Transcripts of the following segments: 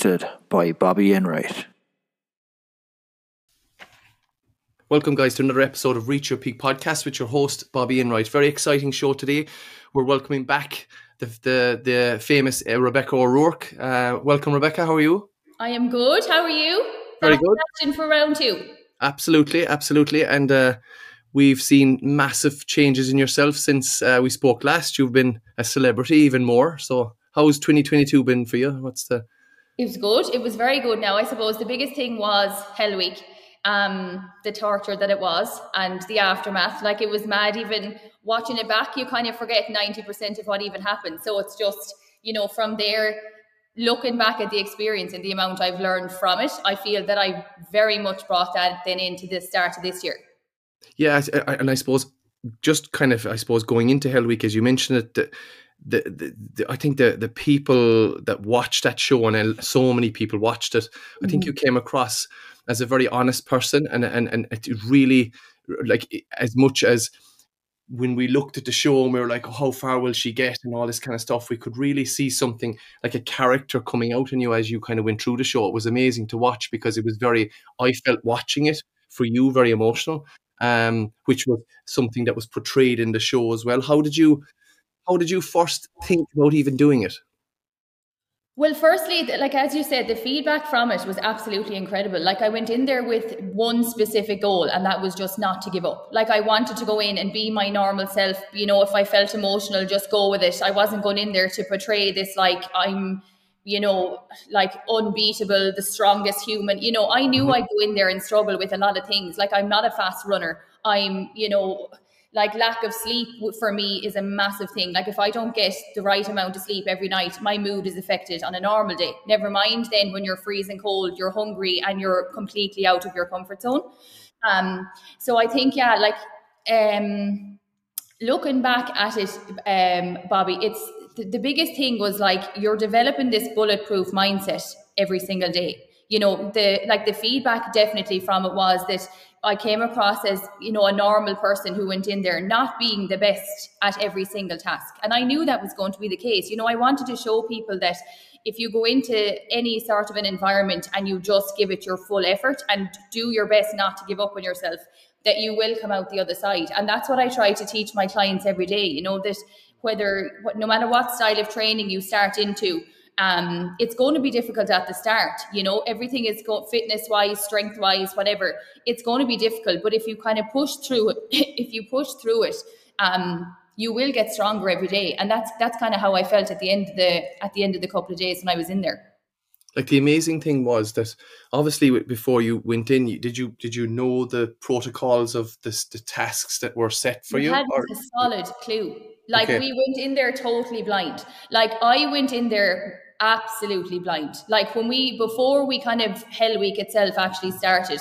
hosted by Bobby Enright. Welcome, guys, to another episode of Reach Your Peak podcast with your host, Bobby Enright. Very exciting show today. We're welcoming back the the, the famous uh, Rebecca O'Rourke. Uh, welcome, Rebecca. How are you? I am good. How are you? Very good. In for round two. Absolutely, absolutely. And uh, we've seen massive changes in yourself since uh, we spoke last. You've been a celebrity even more. So, how's 2022 been for you? What's the it was good. It was very good. Now, I suppose the biggest thing was Hell Week um, the torture that it was and the aftermath. Like it was mad. Even watching it back, you kind of forget ninety percent of what even happened. So it's just you know from there, looking back at the experience and the amount I've learned from it, I feel that I very much brought that then into the start of this year. Yeah, and I suppose just kind of I suppose going into Hell Week, as you mentioned it. The, the, the, I think the the people that watched that show and so many people watched it, I think mm-hmm. you came across as a very honest person and and and it really like as much as when we looked at the show and we were like, oh, how far will she get and all this kind of stuff, we could really see something like a character coming out in you as you kind of went through the show. It was amazing to watch because it was very, I felt watching it for you, very emotional, um, which was something that was portrayed in the show as well. How did you, how did you first think about even doing it? Well, firstly, like as you said, the feedback from it was absolutely incredible. Like I went in there with one specific goal, and that was just not to give up. Like I wanted to go in and be my normal self. You know, if I felt emotional, just go with it. I wasn't going in there to portray this like I'm, you know, like unbeatable, the strongest human. You know, I knew mm-hmm. I'd go in there and struggle with a lot of things. Like I'm not a fast runner. I'm, you know, like lack of sleep for me is a massive thing. Like if i don't get the right amount of sleep every night my mood is affected on a normal day. Never mind then when you're freezing cold you're hungry and you're completely out of your comfort zone. Um so i think yeah like um looking back at it um bobby it's the, the biggest thing was like you're developing this bulletproof mindset every single day. You know the like the feedback definitely from it was that I came across as, you know, a normal person who went in there not being the best at every single task. And I knew that was going to be the case. You know, I wanted to show people that if you go into any sort of an environment and you just give it your full effort and do your best not to give up on yourself, that you will come out the other side. And that's what I try to teach my clients every day, you know, that whether, no matter what style of training you start into, um, it's going to be difficult at the start. You know, everything is go- fitness wise, strength wise, whatever. It's going to be difficult, but if you kind of push through it, if you push through it, um, you will get stronger every day, and that's that's kind of how I felt at the end of the at the end of the couple of days when I was in there. Like the amazing thing was that obviously before you went in, did you did you know the protocols of the, the tasks that were set for we you? Had or? a solid clue. Like okay. we went in there totally blind. Like I went in there absolutely blind. Like when we before we kind of Hell Week itself actually started,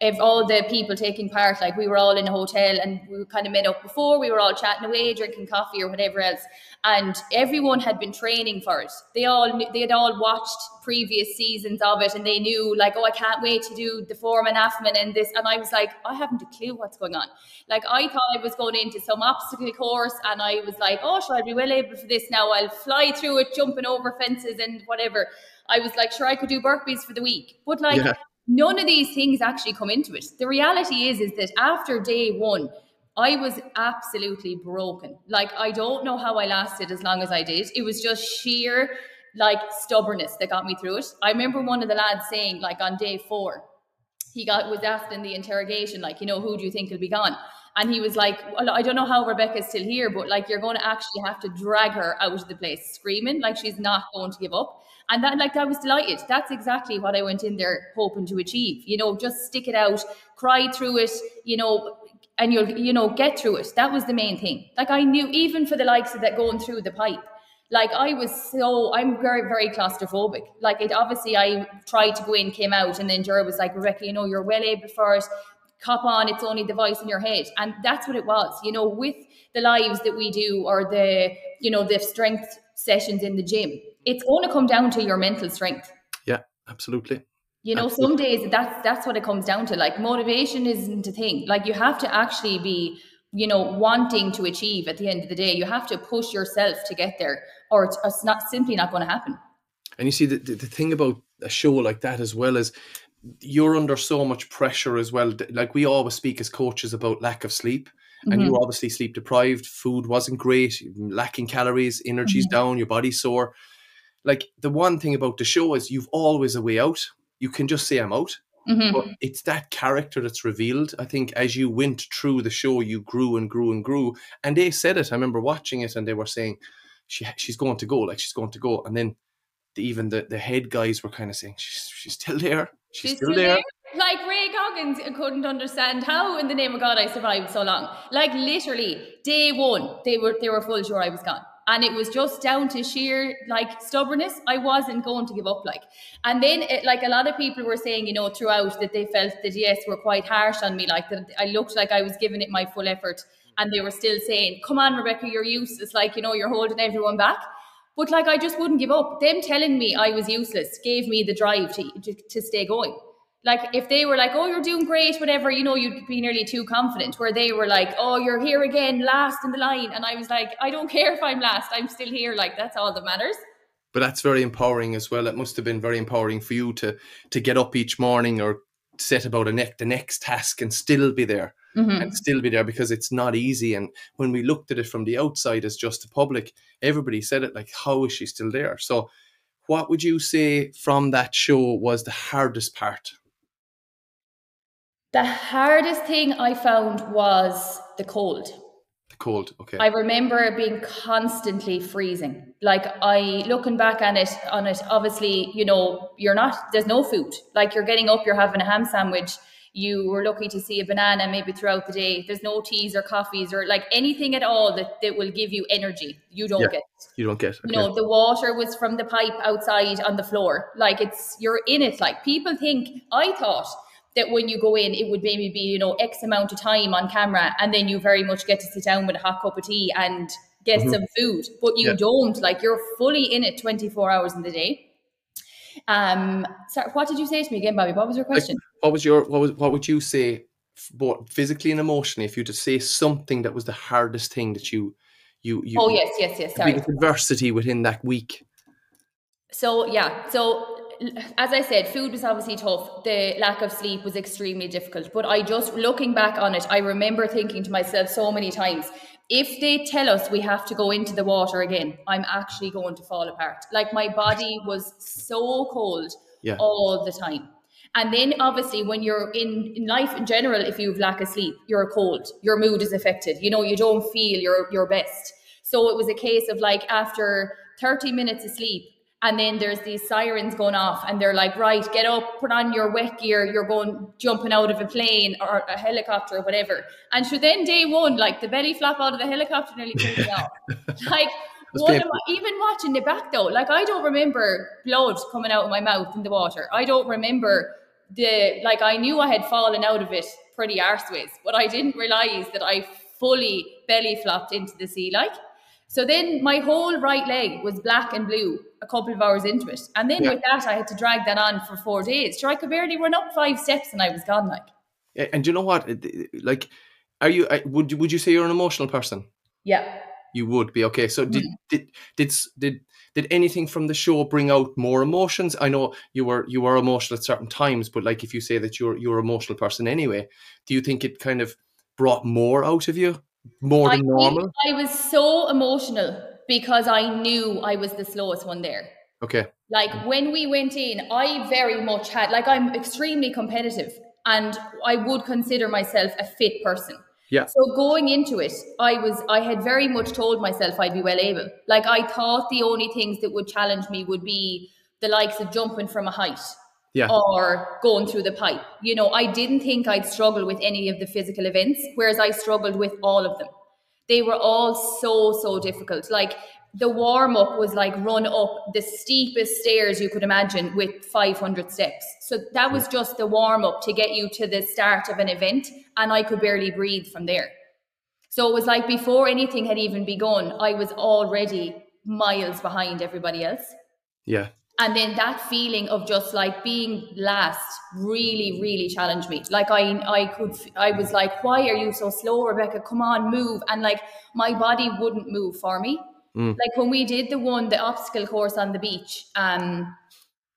if all the people taking part, like we were all in a hotel and we kind of met up before, we were all chatting away, drinking coffee or whatever else. And everyone had been training for it. They all they had all watched previous seasons of it and they knew like, oh, I can't wait to do the foreman Afman and this. And I was like, I haven't a clue what's going on. Like I thought I was going into some obstacle course and I was like, oh, shall I be well able for this now? I'll fly through it, jumping over fences and whatever. I was like, sure, I could do burpees for the week. But like yeah none of these things actually come into it. The reality is, is that after day one, I was absolutely broken. Like I don't know how I lasted as long as I did. It was just sheer like stubbornness that got me through it. I remember one of the lads saying, like on day four, he got was asked in the interrogation, like, you know, who do you think will be gone? And he was like, well, I don't know how Rebecca's still here, but like you're going to actually have to drag her out of the place screaming, like she's not going to give up. And that, like, I was delighted. That's exactly what I went in there hoping to achieve. You know, just stick it out, cry through it, you know, and you'll, you know, get through it. That was the main thing. Like, I knew even for the likes of that going through the pipe, like I was so I'm very very claustrophobic. Like it obviously I tried to go in, came out, and then Jura was like, Rebecca, you know, you're well able for it. Cop on, it's only the voice in your head, and that's what it was. You know, with the lives that we do or the you know the strength sessions in the gym, it's going to come down to your mental strength. Yeah, absolutely. You know, absolutely. some days that's that's what it comes down to. Like motivation isn't a thing. Like you have to actually be, you know, wanting to achieve at the end of the day. You have to push yourself to get there, or it's, it's not simply not going to happen. And you see the, the, the thing about a show like that as well is you're under so much pressure as well. Like we always speak as coaches about lack of sleep. And Mm-hmm. you were obviously sleep deprived, food wasn't great, lacking calories, energy's Mm-hmm. down, your body's sore. Like the one thing about the show is you've always a way out. You can just say I'm out. Mhm. But it's that character that's revealed. I think as you went through the show, you grew and grew and grew. And they said it. I remember watching it, and they were saying, "She she's going to go, like she's going to go." And then the, even the, the head guys were kind of saying, "She's she's still there. She's, still, there." Like Ray Goggins couldn't understand how, in the name of God, I survived so long. Like literally, day one, they were they were full sure I was gone, and it was just down to sheer like stubbornness. I wasn't going to give up. Like, and then it, like a lot of people were saying, you know, throughout that they felt that yes, were quite harsh on me. Like that I looked like I was giving it my full effort, and they were still saying, "Come on, Rebecca, you're useless. Like you know, you're holding everyone back." But like I just wouldn't give up. Them telling me I was useless gave me the drive to to, to stay going. Like if they were like, "Oh, you're doing great," whatever, you know, you'd be nearly too confident. Where they were like, "Oh, you're here again, last in the line," and I was like, "I don't care if I'm last. I'm still here. Like that's all that matters." But that's very empowering as well. It must have been very empowering for you to to get up each morning or set about a neck the next task and still be there Mhm. and still be there because it's not easy. And when we looked at it from the outside as just the public, everybody said it like, "How is she still there?" So, what would you say from that show was the hardest part? The hardest thing I found was the cold. The cold. Okay. I remember being constantly freezing. Like I looking back on it on it, obviously, you know, you're not there's no food. Like you're getting up, you're having a ham sandwich. You were lucky to see a banana maybe throughout the day. There's no teas or coffees or like anything at all that, that will give you energy. You don't Yeah. get. you don't get. You know, the water was from the pipe outside on the floor. Like it's you're in it. Like people think I thought that when you go in, it would maybe be, you know, X amount of time on camera, and then you very much get to sit down with a hot cup of tea and get Mhm. some food. But you Yeah. don't. Like you're fully in it 24 hours in the day. Um, sorry, what did you say to me again, Bobby? What was your question? what was your what was what would you say both physically and emotionally if you to say something that was the hardest thing that you you you oh yes, yes, yes. Sorry. adversity within that week So yeah, so as I said, food was obviously tough. The lack of sleep was extremely difficult. But I just looking back on it, I remember thinking to myself so many times, if they tell us we have to go into the water again, I'm actually going to fall apart. Like my body was so cold Yeah. all the time. And then obviously when you're in, in life in general, if you've lack of sleep, you're cold, your mood is affected. You know, you don't feel your your best. So it was a case of like after 30 minutes of sleep, and then there's these sirens going off, and they're like, right, get up, put on your wet gear, you're going jumping out of a plane or a helicopter or whatever. And so then day one, like the belly flop out of the helicopter nearly killed me off. Like am. I, even watching the back though, like I don't remember blood coming out of my mouth in the water. I don't remember the like I knew I had fallen out of it pretty arseways, but I didn't realize that I fully belly flopped into the sea like. So then my whole right leg was black and blue a couple of hours into it. And then Yeah. with that I had to drag that on for four days. Sure I could barely run up five steps and I was gone like. Yeah, and do you know what like are you I- would you would you say you're an emotional person Yeah. you would be okay so did Mm. did did did did anything from the show bring out more emotions i know you were you were emotional at certain times but like if you say that you're you're an emotional person anyway do you think it kind of brought more out of you more than think normal I was so emotional because I knew I was the slowest one there. okay Like when we went in, I very much had like I'm extremely competitive and I would consider myself a fit person. Yeah. So going into it, I was I had very much told myself I'd be well able. Like I thought the only things that would challenge me would be the likes of jumping from a height yeah or going through the pipe. You know, I didn't think I'd struggle with any of the physical events, whereas I struggled with all of them. They were all so, so difficult. Like the warm up was like run up the steepest stairs you could imagine with 500 steps. So that was just the warm up to get you to the start of an event, and I could barely breathe from there. So it was like before anything had even begun, I was already miles behind everybody else. yeah And then that feeling of just like being last really, really challenged me. Like I, I could, I was like, why are you so slow, Rebecca? Come on, move. And like my body wouldn't move for me. Mm. Like when we did the one, the obstacle course on the beach, um,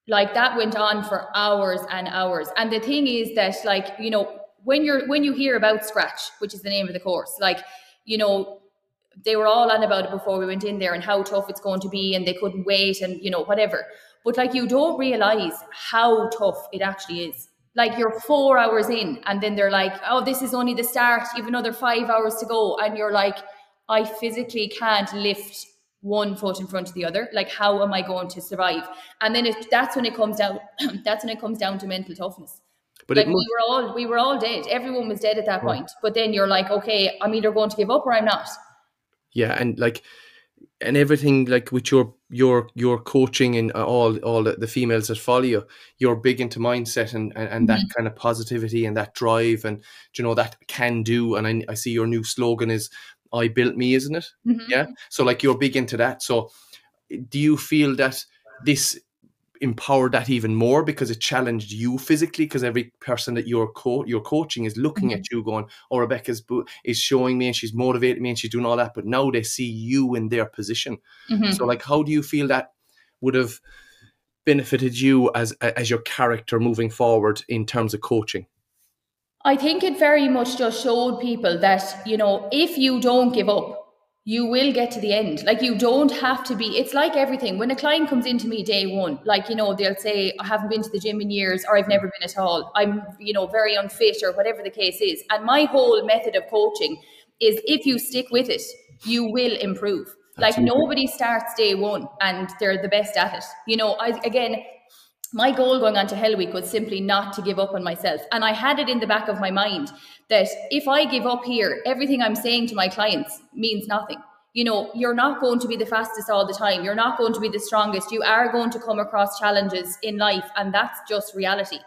like that went on for hours and hours. And the thing is that, like, you know, when you're when you hear about Scratch, which is the name of the course, like, you know, they were all on about it before we went in there and how tough it's going to be and they couldn't wait and you know whatever but like you don't realize how tough it actually is. Like you're four hours in and then they're like oh this is only the start. You have another five hours to go. And you're like i physically can't lift one foot in front of the other. Like how am i going to survive? And then it, that's when it comes down that's when it comes down to mental toughness. But like must- we were all we were all dead. Everyone was dead at that point. But then you're like okay i'm either going to give up or i'm not. Yeah and like and everything like with your your your coaching and all all the, females that follow you you're big into mindset and and, and mm-hmm. that kind of positivity and that drive and you know that can do and I, I see your new slogan is i built me isn't it mm-hmm. yeah so like you're big into that so do you feel that this empowered that even more because it challenged you physically because every person that you're co- you're coaching is looking mm-hmm. at you going oh rebecca's bo- is showing me and she's motivating me and she's doing all that but now they see you in their position mm-hmm. so like how do you feel that would have benefited you as as your character moving forward in terms of coaching I think it very much just showed people that, you know, if you don't give up, you will get to the end. Like you don't have to be, it's like everything. When a client comes into me day one, like, you know, they'll say, I haven't been to the gym in years or I've never been at all. I'm, you know, very unfit or whatever the case is. And my whole method of coaching is if you stick with it, you will improve. Like nobody starts day one and they're the best at it. You know, I, again, my goal going on to Hell Week was simply not to give up on myself. And I had it in the back of my mind that if I give up here, everything I'm saying to my clients means nothing. You know, you're not going to be the fastest all the time. You're not going to be the strongest. You are going to come across challenges in life, and that's just reality.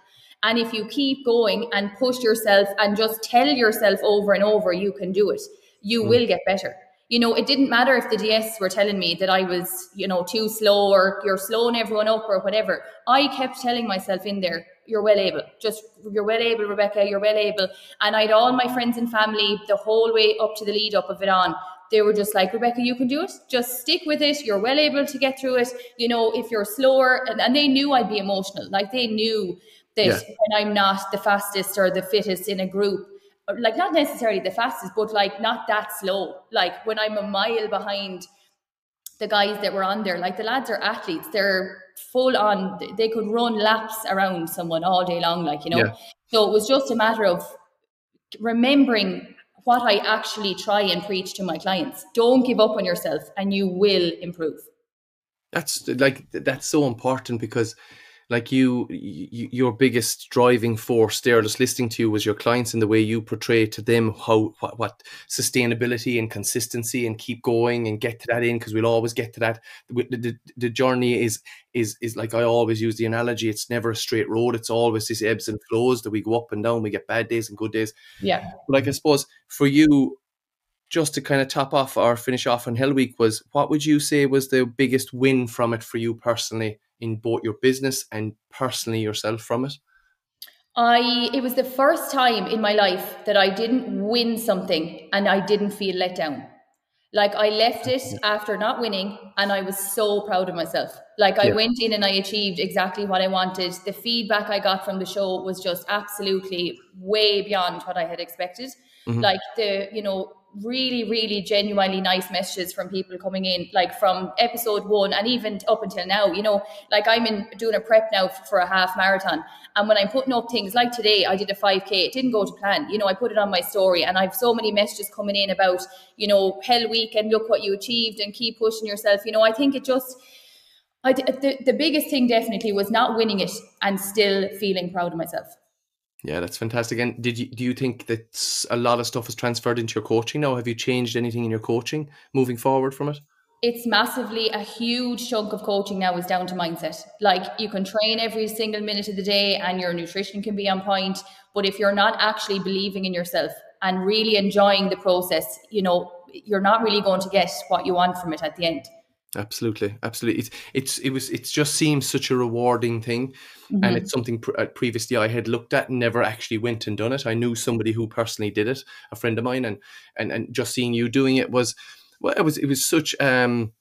And if you keep going and push yourself and just tell yourself over and over you can do it, you mm. will get better you know, it didn't matter if the DS were telling me that I was, you know, too slow or you're slowing everyone up or whatever. I kept telling myself in there, you're well able. Just you're well able, Rebecca, you're well able. And I had all my friends and family the whole way up to the lead up of it on. They were just like, Rebecca, you can do it. Just stick with it. You're well able to get through it. You know, if you're slower, and, and they knew I'd be emotional. Like they knew that yeah. when I'm not the fastest or the fittest in a group, like not necessarily the fastest, but like not that slow. Like when I'm a mile behind the guys that were on there, like the lads are athletes, they're full on, they could run laps around someone all day long, like, you know. Yeah. So it was just a matter of remembering what I actually try and preach to my clients. Don't give up on yourself and you will improve. That's like, that's so important because like you, you, your biggest driving force there just listening to you was your clients and the way you portray to them how what, what sustainability and consistency and keep going and get to that in because we'll always get to that. The, the, the, journey is is is like i always use the analogy it's never a straight road it's always these ebbs and flows that we go up and down we get bad days and good days. Yeah. Like i suppose for you just to kind of top off or finish off on Hell Week was what would you say was the biggest win from it for you personally in both your business and personally yourself from it? I it was the first time in my life that I didn't win something and I didn't feel let down. Like I left it after not winning and I was so proud of myself. Like I yeah. went in and I achieved exactly what I wanted. The feedback I got from the show was just absolutely way beyond what I had expected. Mm-hmm. Like the, you know, really, really genuinely nice messages from people coming in, like from episode one and even up until now. You know, like I'm in doing a prep now for a half marathon. And when I'm putting up things like today, I did a 5K, it didn't go to plan. You know, I put it on my story and I've so many messages coming in about, you know, Hell Week and look what you achieved and keep pushing yourself. You know, I think it just, I, the, the biggest thing definitely was not winning it and still feeling proud of myself. Yeah, that's fantastic. And did you do you think that a lot of stuff has transferred into your coaching now? Have you changed anything in your coaching moving forward from it? It's massively a huge chunk of coaching now is down to mindset. Like you can train every single minute of the day and your nutrition can be on point, but if you're not actually believing in yourself and really enjoying the process, you know, you're not really going to get what you want from it at the end. Absolutely, absolutely. It's it's it was it just seems such a rewarding thing, mm-hmm. and it's something uh, previously I had looked at and never actually went and done it. I knew somebody who personally did it, a friend of mine, and and and just seeing you doing it was well, it was it was such um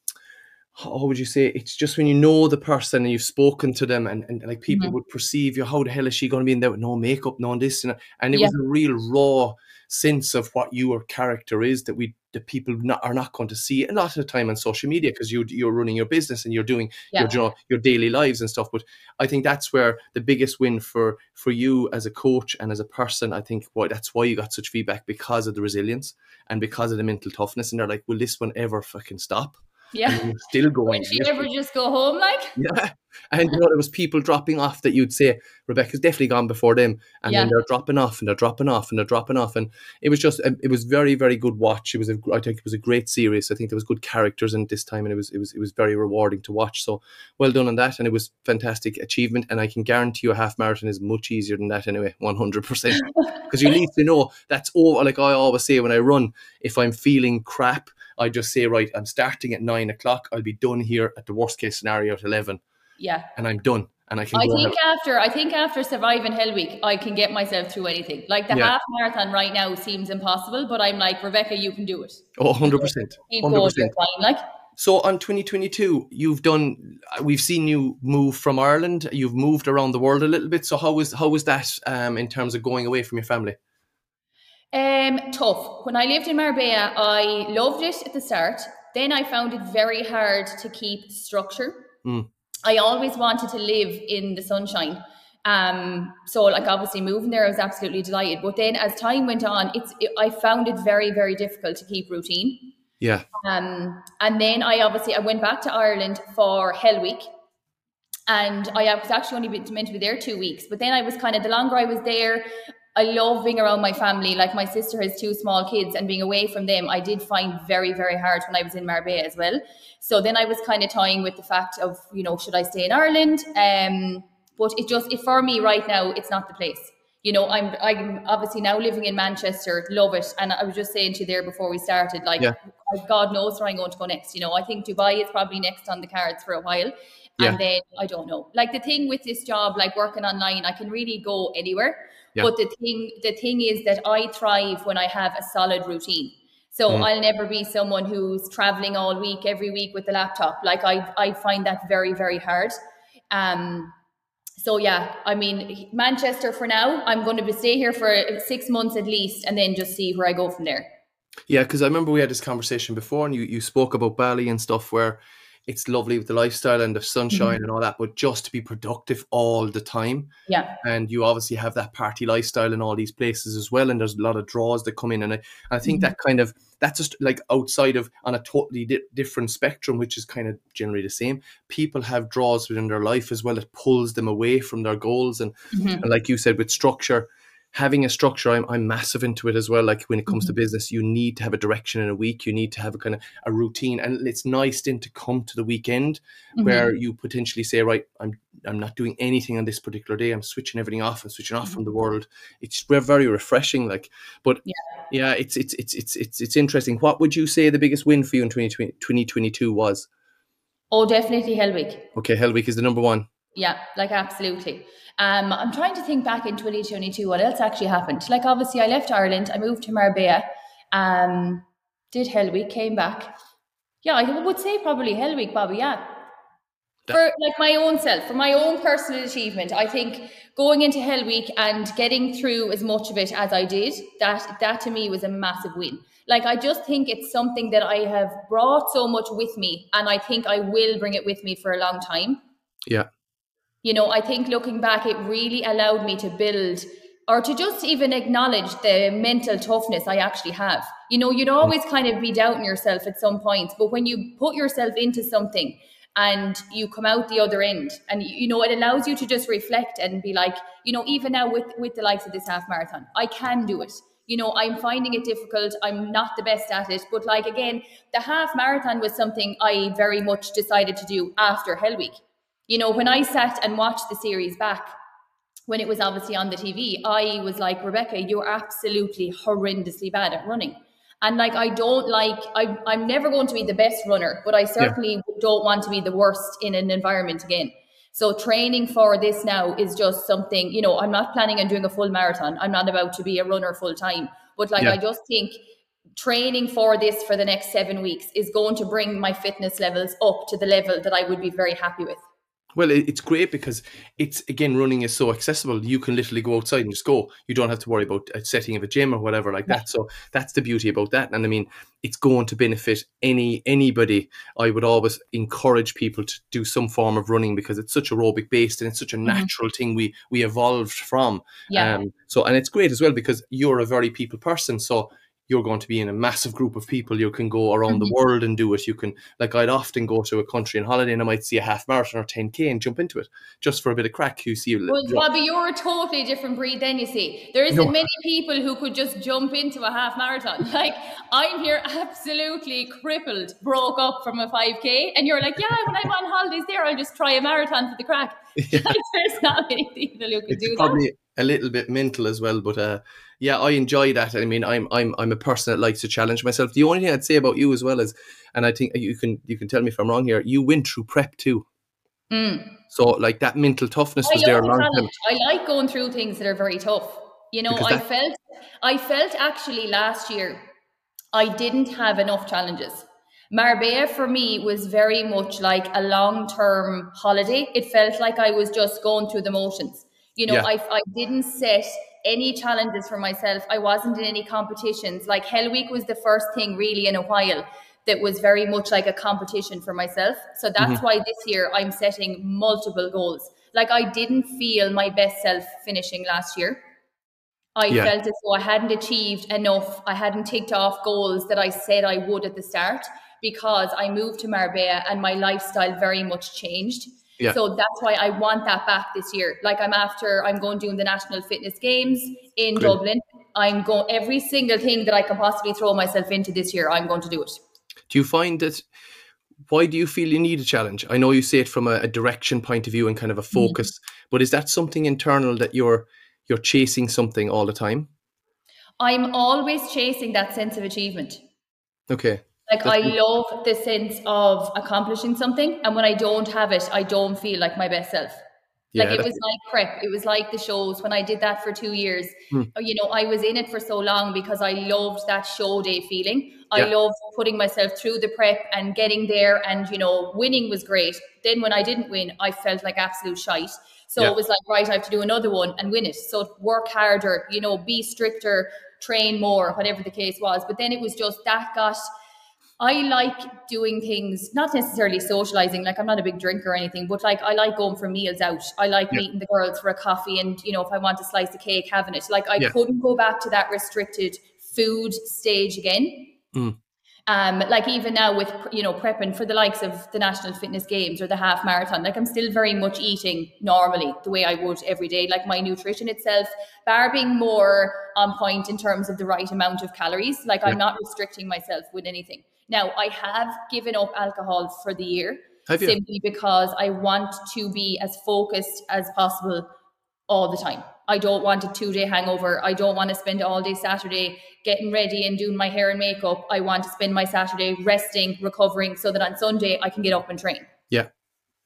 how would you say it's just when you know the person and you've spoken to them and, and like people Mhm. would perceive you how the hell is she going to be in there with no makeup no this and, and it Yeah. was a real raw sense of what your character is that we the people not, are not going to see a lot of the time on social media because you you're running your business and you're doing Yeah. your your daily lives and stuff but I think that's where the biggest win for for you as a coach and as a person I think why that's why you got such feedback because of the resilience and because of the mental toughness and they're like will this one ever fucking stop Yeah. and still going Would she ever just go home like? yeah. And you know, there was people dropping off that you'd say Rebecca's definitely gone before them, and Yeah. then they're dropping off and they're dropping off and they're dropping off, and it was just um, it was very very good watch. It was a, I think it was a great series. I think there was good characters in this time, and it was it was it was very rewarding to watch. So well done on that, and it was fantastic achievement. And I can guarantee you, a half marathon is much easier than that anyway, one hundred percent. Because you need to know that's all, Like I always say when I run, if I'm feeling crap, I just say right, I'm starting at nine o'clock. I'll be done here at the worst case scenario at eleven Yeah. and I'm done and I can I think after I think after surviving Hell Week, I can get myself through anything. Like the Yeah. half marathon right now seems impossible, but I'm like Rebecca, you can do it. oh 100 percent 100 percent. Like so on 2022 you've done we've seen you move from Ireland you've moved around the world a little bit so how was how was that um in terms of going away from your family Um, tough. When I lived in Marbella, I loved it at the start. Then I found it very hard to keep structure. Mm. I always wanted to live in the sunshine. Um, so like obviously moving there, I was absolutely delighted. But then as time went on, it's it, I found it very, very difficult to keep routine. yeah Um, and then I obviously I went back to Ireland for Hell Week, and I was actually only meant to be there two weeks. But then I was kind of the longer I was there, I love being around my family. Like my sister has two small kids, and being away from them, I did find very very hard when I was in Marbella as well. So then I was kind of toying with the fact of you know should I stay in Ireland? Um, but it just it, for me right now, it's not the place you know, I'm I'm obviously now living in Manchester, love it. And I was just saying to you there before we started, like Yeah. God knows where I'm going to go next. You know, I think Dubai is probably next on the cards for a while. Yeah. And then I don't know. Like the thing with this job, like working online, I can really go anywhere. Yeah. But the thing the thing is that I thrive when I have a solid routine. So Mm. I'll never be someone who's traveling all week, every week with the laptop. Like I I find that very, very hard. Um so yeah, I mean Manchester for now. I'm going to be stay here for six months at least, and then just see where I go from there. yeah because I remember we had this conversation before and you you spoke about Bali and stuff where it's lovely with the lifestyle and the sunshine and all that but just to be productive all the time Yeah, and you obviously have that party lifestyle in all these places as well and there's a lot of draws that come in and I, I think Mhm. that kind of that's just like outside of on a totally di- different spectrum which is kind of generally the same people have draws within their life as well that pulls them away from their goals and, Mhm. and like you said with structure having a structure I'm, I'm massive into it as well like when it comes to business you need to have a direction in a week you need to have a kind of a routine and it's nice then to come to the weekend Mhm. where you potentially say, right, I'm I'm not doing anything on this particular day. I'm switching everything off and switching off from the world. It's ve- very refreshing. Like, but Yeah. yeah, it's it's it's it's it's it's interesting. What would you say the biggest win for you in 2020, 2022 was? oh, definitely Hell Week. Okay, Hell Week is the number one. Yeah, like absolutely. Um, I'm trying to think back in 2022 what else actually happened. Like obviously, I left Ireland, I moved to Marbella, um, did Hell Week, came back. Yeah, I would say probably Hell Week, Bobby. Yeah, for like my own self, for my own personal achievement, I think going into Hell Week and getting through as much of it as I did, that that to me was a massive win. Like I just think it's something that I have brought so much with me, and I think I will bring it with me for a long time. Yeah. You know, I think looking back, it really allowed me to build or to just even acknowledge the mental toughness I actually have. You know, you'd always mm. kind of be doubting yourself at some points, but when you put yourself into something and you come out the other end and you know it allows you to just reflect and be like you know even now with with the likes of this half marathon i can do it. You know i'm finding it difficult. I'm not the best at it. But like again the half marathon was something i very much decided to do after hell week you know when i sat and watched the series back when it was obviously on the tv i was like rebecca you're absolutely horrendously bad at running and like I don't like I I'm never going to be the best runner, but I certainly don't want to be the worst in an environment again. So training for this now is just something, you know, I'm not planning on doing a full marathon. I'm not about to be a runner full time. But like Yeah. I just think training for this for the next seven weeks is going to bring my fitness levels up to the level that I would be very happy with. Well, it's great because it's again running is so accessible. You can literally go outside and just go. You don't have to worry about a setting of a gym or whatever like that. So that's the beauty about that. And I mean, it's going to benefit any anybody. I would always encourage people to do some form of running because it's such aerobic based and it's such a Mm-hmm. natural thing we we evolved from. Yeah. Um, so and it's great as well because you're a very people person. So you're going to be in a massive group of people. You can go around the Mhm. world and do it. You can, like, I'd often go to a country on holiday and I might see a half marathon or 10K and jump into it just for a bit of crack. You see, Well, Bobby, you're a totally different breed then, you see. There isn't No. many people who could just jump into a half marathon. Like, I'm here absolutely crippled, broke up from a 5K, and you're like, yeah, when I'm on holidays there, I'll just try a marathon for the crack. Like, there's not many people who can it's do that. A little bit mental as well. But uh, yeah, I enjoy that. I mean, I'm I'm I'm a person that likes to challenge myself. The only thing I'd say about you as well is, and I think you can you can tell me if I'm wrong here. You went through prep too, Mm. so like that mental toughness I was there love long time. I like going through things that are very tough. You know, Because I that- felt I felt actually last year I didn't have enough challenges. Marbella for me was very much like a long term holiday. It felt like I was just going through the motions. You know, Yeah. I, I didn't set any challenges for myself. I wasn't in any competitions. Like Hell Week was the first thing really in a while that was very much like a competition for myself. So that's Mm-hmm. why this year I'm setting multiple goals. Like I didn't feel my best self finishing last year. I Yeah. felt as though I hadn't achieved enough. I hadn't ticked off goals that I said I would at the start because I moved to Marbella and my lifestyle very much changed. Yeah. So that's why I want that back this year. Like I'm after, I'm going doing the National Fitness Games in Great. Dublin. I'm going every single thing that I can possibly throw myself into this year. I'm going to do it. Do you find that? Why do you feel you need a challenge? I know you say it from a, a direction point of view and kind of a Mm-hmm. focus, but is that something internal that you're you're chasing something all the time? I'm always chasing that sense of achievement. Okay. Like I love the sense of accomplishing something, and when I don't have it, I don't feel like my best self. Like it was like prep. It was like the shows when I did that for two years. Hmm. uh, You know, I was in it for so long because I loved that show day feeling. I Yeah. loved putting myself through the prep and getting there, and you know, winning was great. Then when I didn't win, I felt like absolute shite. So Yeah. it was like, right, I have to do another one and win it. So work harder, you know, be stricter, train more, whatever the case was. But then it was just that got I like doing things, not necessarily socializing, like I'm not a big drinker or anything, but like I like going for meals out. I like Yeah. meeting the girls for a coffee and, you know, if I want to slice a cake, having it. Like I Yeah. couldn't go back to that restricted food stage again. Mm. Um, like even now with you know prepping for the likes of the national fitness games or the half marathon, like I'm still very much eating normally the way I would every day. Like my nutrition itself, bar being more on point in terms of the right amount of calories. Like I'm not restricting myself with anything. Now I have given up alcohol for the year simply because I want to be as focused as possible all the time. I don't want a two day hangover. I don't want to spend all day Saturday getting ready and doing my hair and makeup. I want to spend my Saturday resting, recovering, so that on Sunday I can get up and train. Yeah,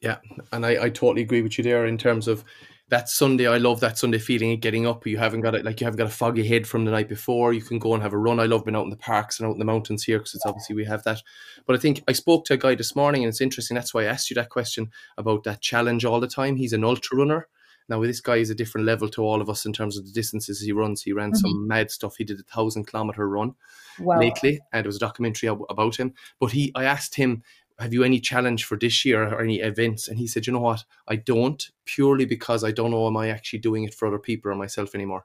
yeah, and I, I totally agree with you there in terms of that Sunday. I love that Sunday feeling of getting up. You haven't got it like you haven't got a foggy head from the night before. You can go and have a run. I love being out in the parks and out in the mountains here because it's obviously we have that. But I think I spoke to a guy this morning, and it's interesting. That's why I asked you that question about that challenge all the time. He's an ultra runner. Now this guy is a different level to all of us in terms of the distances he runs. He ran some mm-hmm. mad stuff. He did a thousand kilometer run Wow. lately, and there was a documentary about him. But he, I asked him, "Have you any challenge for this year or any events?" And he said, "You know what? I don't purely because I don't know am I actually doing it for other people or myself anymore."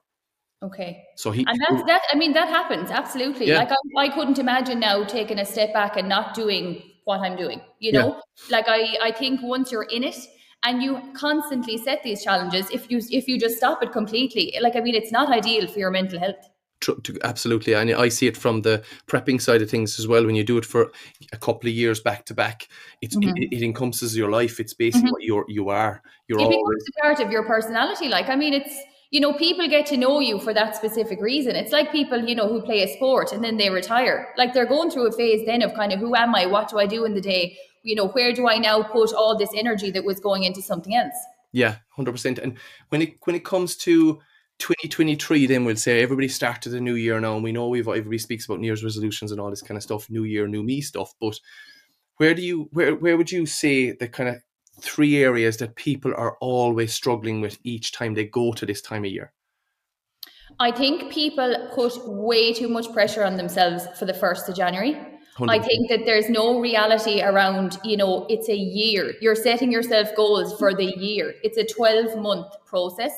Okay. So he, And that's that. I mean, that happens absolutely. Yeah. Like I, I couldn't imagine now taking a step back and not doing what I'm doing. You know, like I, I think once you're in it and you constantly set these challenges, if you if you just stop it completely, like I mean, it's not ideal for your mental health. Tr- to, absolutely, and I see it from the prepping side of things as well. When you do it for a couple of years back to back, it's Mhm. it, it encompasses your life. It's basically Mhm. what you're you are. You're it always becomes a part of your personality. Like, I mean, it's, you know, people get to know you for that specific reason. It's like people, you know, who play a sport and then they retire. Like they're going through a phase then of kind of who am I? What do I do in the day? You know, where do I now put all this energy that was going into something else? Yeah, hundred percent. And when it when it comes to 2023 then we'll say everybody started the new year now and we know we've everybody speaks about new year's resolutions and all this kind of stuff new year new me stuff but where do you where where would you say the kind of three areas that people are always struggling with each time they go to this time of year i think people put way too much pressure on themselves for the 1st of january 100%. I think that there's no reality around, you know, it's a year. You're setting yourself goals for the year. It's a 12 month process.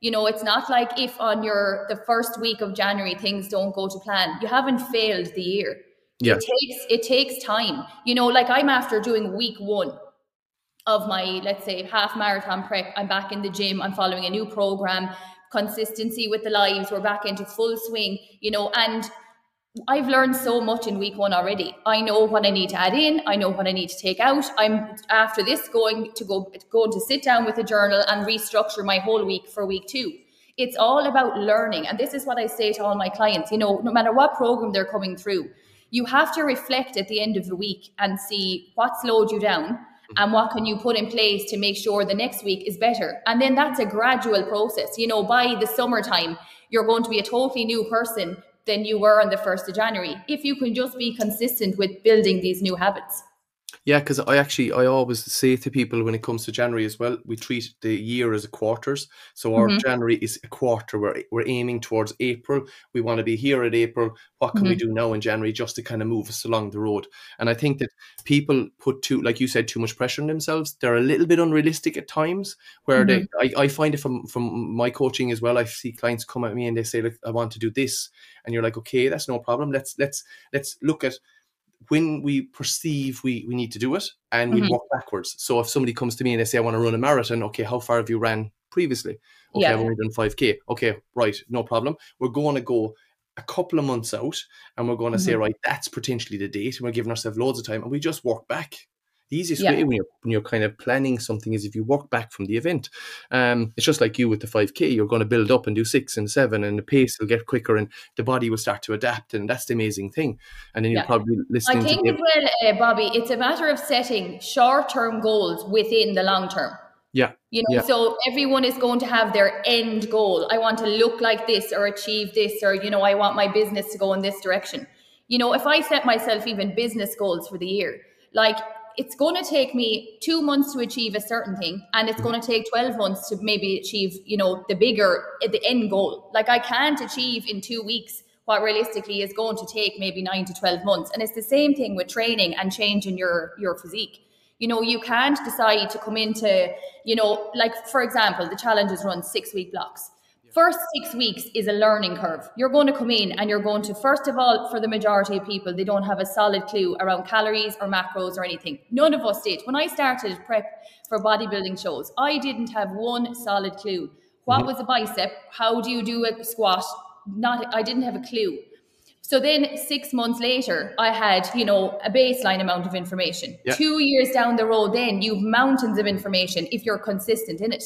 You know, it's not like if on your the first week of January things don't go to plan, you haven't failed the year. Yeah. It takes it takes time. You know, like I'm after doing week one of my let's say half marathon prep. I'm back in the gym. I'm following a new program. Consistency with the lives. We're back into full swing. You know, and I've learned so much in week one already. I know what I need to add in. I know what I need to take out. I'm after this going to go going to sit down with a journal and restructure my whole week for week two. It's all about learning, and this is what I say to all my clients. You know, no matter what program they're coming through, you have to reflect at the end of the week and see what slowed you down and what can you put in place to make sure the next week is better. And then that's a gradual process. You know, by the summertime, you're going to be a totally new person than you were on the 1st of January if you can just be consistent with building these new habits. Yeah, because I actually I always say to people when it comes to January as well, we treat the year as a quarters. So our mm-hmm. January is a quarter. We're we're aiming towards April. We want to be here at April. What can mm-hmm. we do now in January just to kind of move us along the road? And I think that people put too, like you said, too much pressure on themselves. They're a little bit unrealistic at times. Where mm-hmm. they, I, I find it from from my coaching as well. I see clients come at me and they say, "Look, I want to do this," and you're like, "Okay, that's no problem. Let's let's let's look at." When we perceive we, we need to do it and we mm-hmm. walk backwards. So if somebody comes to me and they say, I want to run a marathon, okay, how far have you ran previously? Okay, yeah. I've only done 5K. Okay, right, no problem. We're going to go a couple of months out and we're going to mm-hmm. say, right, that's potentially the date. And we're giving ourselves loads of time and we just walk back. The easiest yeah. way when you're, when you're kind of planning something is if you walk back from the event. Um, it's just like you with the 5K, you're going to build up and do six and seven, and the pace will get quicker and the body will start to adapt. And that's the amazing thing. And then you're probably listening I think as well, uh, Bobby, it's a matter of setting short term goals within the long term. Yeah. You know, yeah. so everyone is going to have their end goal. I want to look like this or achieve this, or, you know, I want my business to go in this direction. You know, if I set myself even business goals for the year, like it's going to take me two months to achieve a certain thing and it's going to take 12 months to maybe achieve you know the bigger the end goal. Like i can't achieve in two weeks what realistically is going to take maybe 9 to 12 months. And it's the same thing with training and changing your your physique. You know you can't decide to come into you know like for example the challenges run six week blocks First six weeks is a learning curve. You're going to come in and you're going to, first of all, for the majority of people, they don't have a solid clue around calories or macros or anything. None of us did. When I started prep for bodybuilding shows, I didn't have one solid clue. What mm-hmm. was a bicep? How do you do a squat? Not, I didn't have a clue. So then six months later, I had, you know, a baseline amount of information. Yeah. Two years down the road, then you've mountains of information if you're consistent in it.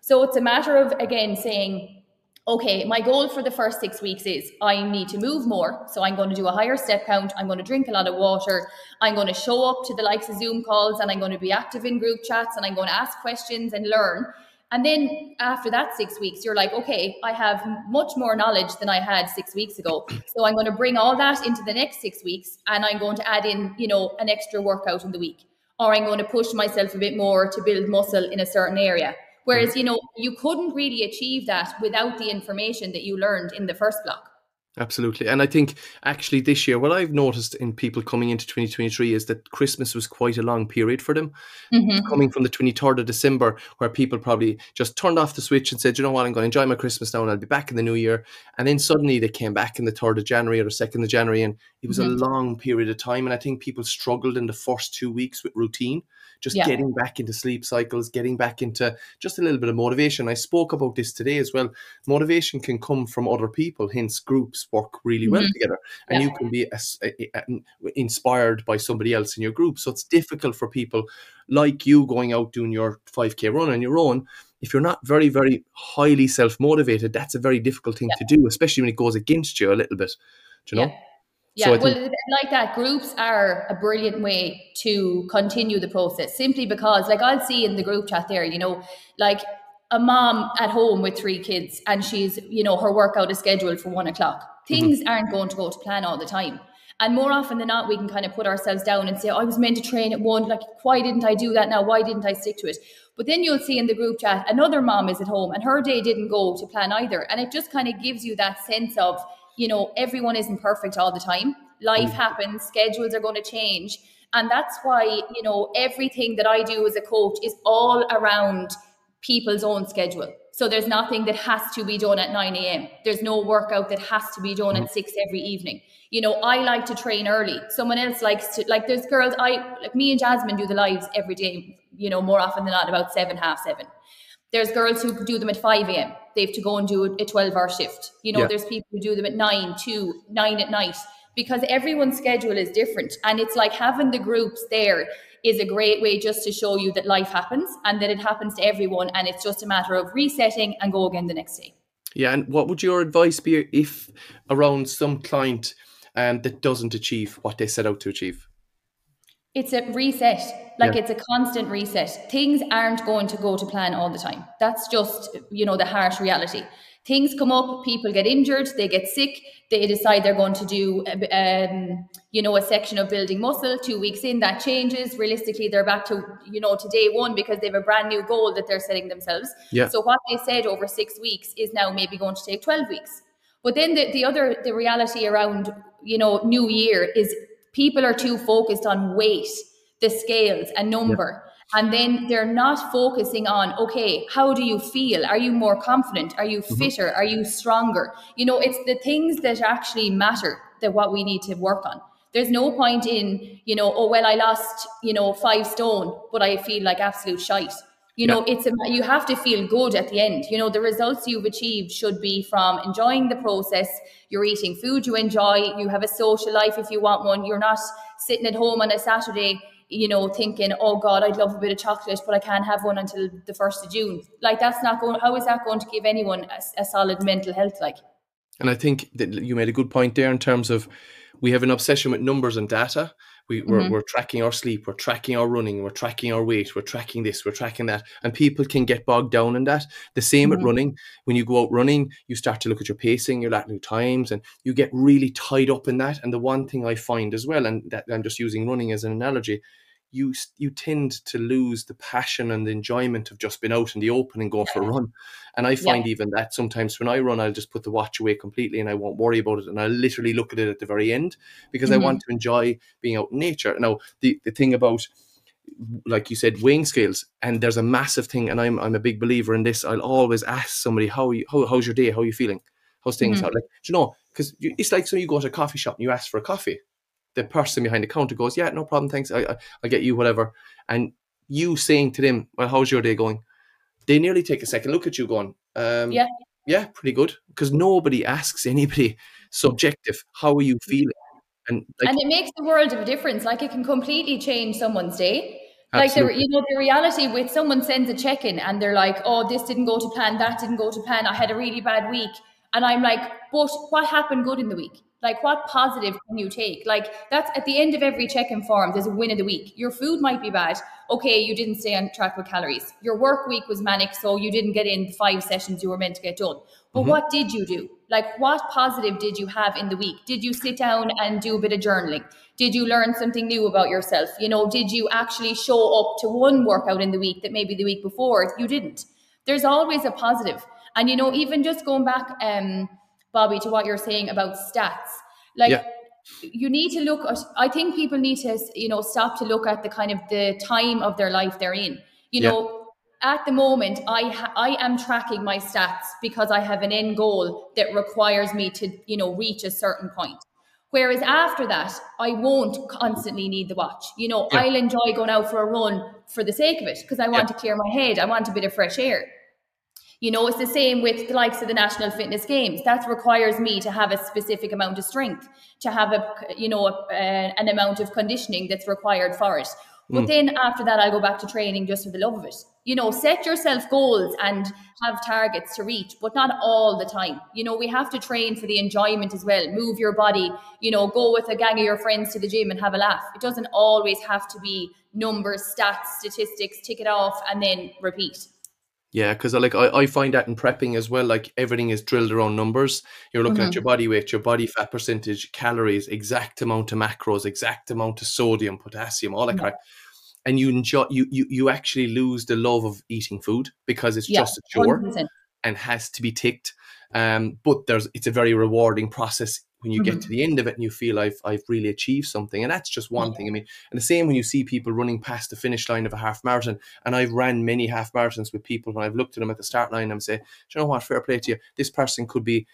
So it's a matter of, again, saying, okay, my goal for the first six weeks is I need to move more. So I'm going to do a higher step count. I'm going to drink a lot of water. I'm going to show up to the likes of Zoom calls and I'm going to be active in group chats and I'm going to ask questions and learn. And then after that six weeks, you're like, okay, I have much more knowledge than I had six weeks ago. So I'm going to bring all that into the next six weeks and I'm going to add in, you know, an extra workout in the week. Or I'm going to push myself a bit more to build muscle in a certain area Whereas, you know, you couldn't really achieve that without the information that you learned in the first block. Absolutely. And I think actually this year, what I've noticed in people coming into 2023 is that Christmas was quite a long period for them. Mm-hmm. Coming from the 23rd of December, where people probably just turned off the switch and said, you know what, I'm going to enjoy my Christmas now and I'll be back in the new year. And then suddenly they came back in the 3rd of January or 2nd of January, and it was mm-hmm. a long period of time. And I think people struggled in the first two weeks with routine just yeah. getting back into sleep cycles, getting back into just a little bit of motivation. I spoke about this today as well. Motivation can come from other people, hence groups work really well mm-hmm. together, and yeah. you can be a, a, a, inspired by somebody else in your group. So it's difficult for people like you going out doing your 5k run on your own if you're not very, very highly self motivated, that's a very difficult thing yeah. to do, especially when it goes against you a little bit. Do you know? Yeah. So well, like that, groups are a brilliant way to continue the process simply because, like, I'll see in the group chat there, you know, like a mom at home with three kids and she's, you know, her workout is scheduled for one o'clock. Mm-hmm. Things mm-hmm. aren't going to go to plan all the time. And more often than not, we can kind of put ourselves down and say, I was meant to train at one. Like, why didn't I do that now? Why didn't I stick to it? But then you'll see in the group chat, another mom is at home and her day didn't go to plan either. And it just kind of gives you that sense of, you know, everyone isn't perfect all the time. Life mm. happens, schedules are going to change. And that's why, you know, everything that I do as a coach is all around people's own schedule. So there's nothing that has to be done at 9 a.m. There's no workout that has to be done at mm. six every evening. You know, I like to train early. Someone else likes to like there's girls I like me and Jasmine do the lives every day, you know, more often than not, about seven, half seven. There's girls who do them at 5 a.m. They have to go and do a 12 hour shift. You know, yeah. there's people who do them at 9, 2, 9 at night because everyone's schedule is different. And it's like having the groups there is a great way just to show you that life happens and that it happens to everyone. And it's just a matter of resetting and go again the next day. Yeah. And what would your advice be if around some client um, that doesn't achieve what they set out to achieve? It's a reset. Like yeah. it's a constant reset. Things aren't going to go to plan all the time. That's just, you know, the harsh reality things come up, people get injured, they get sick, they decide they're going to do, um, you know, a section of building muscle. Two weeks in, that changes. Realistically, they're back to, you know, to day one because they have a brand new goal that they're setting themselves. Yeah. So what they said over six weeks is now maybe going to take 12 weeks. But then the, the other, the reality around, you know, new year is people are too focused on weight, the scales, a number. Yeah and then they're not focusing on okay how do you feel are you more confident are you mm-hmm. fitter mm-hmm. are you stronger you know it's the things that actually matter that what we need to work on there's no point in you know oh well i lost you know five stone but i feel like absolute shite you know yeah. it's a, you have to feel good at the end you know the results you've achieved should be from enjoying the process you're eating food you enjoy you have a social life if you want one you're not sitting at home on a saturday you know, thinking, oh God, I'd love a bit of chocolate, but I can't have one until the 1st of June. Like, that's not going, how is that going to give anyone a, a solid mental health? Like, and I think that you made a good point there in terms of we have an obsession with numbers and data. We, we're, mm-hmm. we're tracking our sleep, we're tracking our running, we're tracking our weight, we're tracking this, we're tracking that. And people can get bogged down in that. The same mm-hmm. at running. When you go out running, you start to look at your pacing, your lap times, and you get really tied up in that. And the one thing I find as well, and that I'm just using running as an analogy, you you tend to lose the passion and the enjoyment of just being out in the open and going for a run. And I find yeah. even that sometimes when I run, I'll just put the watch away completely and I won't worry about it. And I literally look at it at the very end because mm-hmm. I want mm-hmm. to enjoy being out in nature. Now, the, the thing about like you said, weighing scales, and there's a massive thing, and I'm I'm a big believer in this. I'll always ask somebody how you how, how's your day, how are you feeling, how's things mm-hmm. out, like you know, because it's like so you go to a coffee shop and you ask for a coffee, the person behind the counter goes, "Yeah, no problem, thanks. I, I will get you whatever." And you saying to them, "Well, how's your day going?" They nearly take a second look at you, going, um, "Yeah, yeah, pretty good," because nobody asks anybody subjective, "How are you feeling?" And like, and it makes the world of a difference. Like it can completely change someone's day. Like the you know the reality with someone sends a check in and they're like, "Oh, this didn't go to plan, that didn't go to plan. I had a really bad week," and I'm like, "But what happened good in the week?" Like, what positive can you take? Like, that's at the end of every check in form, there's a win of the week. Your food might be bad. Okay, you didn't stay on track with calories. Your work week was manic, so you didn't get in the five sessions you were meant to get done. But mm-hmm. what did you do? Like, what positive did you have in the week? Did you sit down and do a bit of journaling? Did you learn something new about yourself? You know, did you actually show up to one workout in the week that maybe the week before you didn't? There's always a positive. And, you know, even just going back, um, Bobby, to what you're saying about stats. Like yeah. you need to look at I think people need to, you know, stop to look at the kind of the time of their life they're in. You yeah. know, at the moment I ha- I am tracking my stats because I have an end goal that requires me to, you know, reach a certain point. Whereas after that, I won't constantly need the watch. You know, yeah. I'll enjoy going out for a run for the sake of it because I want to clear my head. I want a bit of fresh air. You know, it's the same with the likes of the National Fitness Games. That requires me to have a specific amount of strength, to have a, you know, a, an amount of conditioning that's required for it. But mm. then after that, I'll go back to training just for the love of it. You know, set yourself goals and have targets to reach, but not all the time. You know, we have to train for the enjoyment as well. Move your body, you know, go with a gang of your friends to the gym and have a laugh. It doesn't always have to be numbers, stats, statistics, tick it off, and then repeat. Yeah, because like I, I find that in prepping as well, like everything is drilled around numbers. You're looking Mhm. at your body weight, your body fat percentage, calories, exact amount of macros, exact amount of sodium, potassium, all that Yeah. crap. And you enjoy you you you actually lose the love of eating food because it's Yeah, just a chore 100%. and has to be ticked. Um, but there's it's a very rewarding process when you get Mhm. to the end of it and you feel I've I've really achieved something. And that's just one Yeah. thing. I mean, and the same when you see people running past the finish line of a half marathon. And I've ran many half marathons with people when I've looked at them at the start line and say, Do you know what, fair play to you. This person could be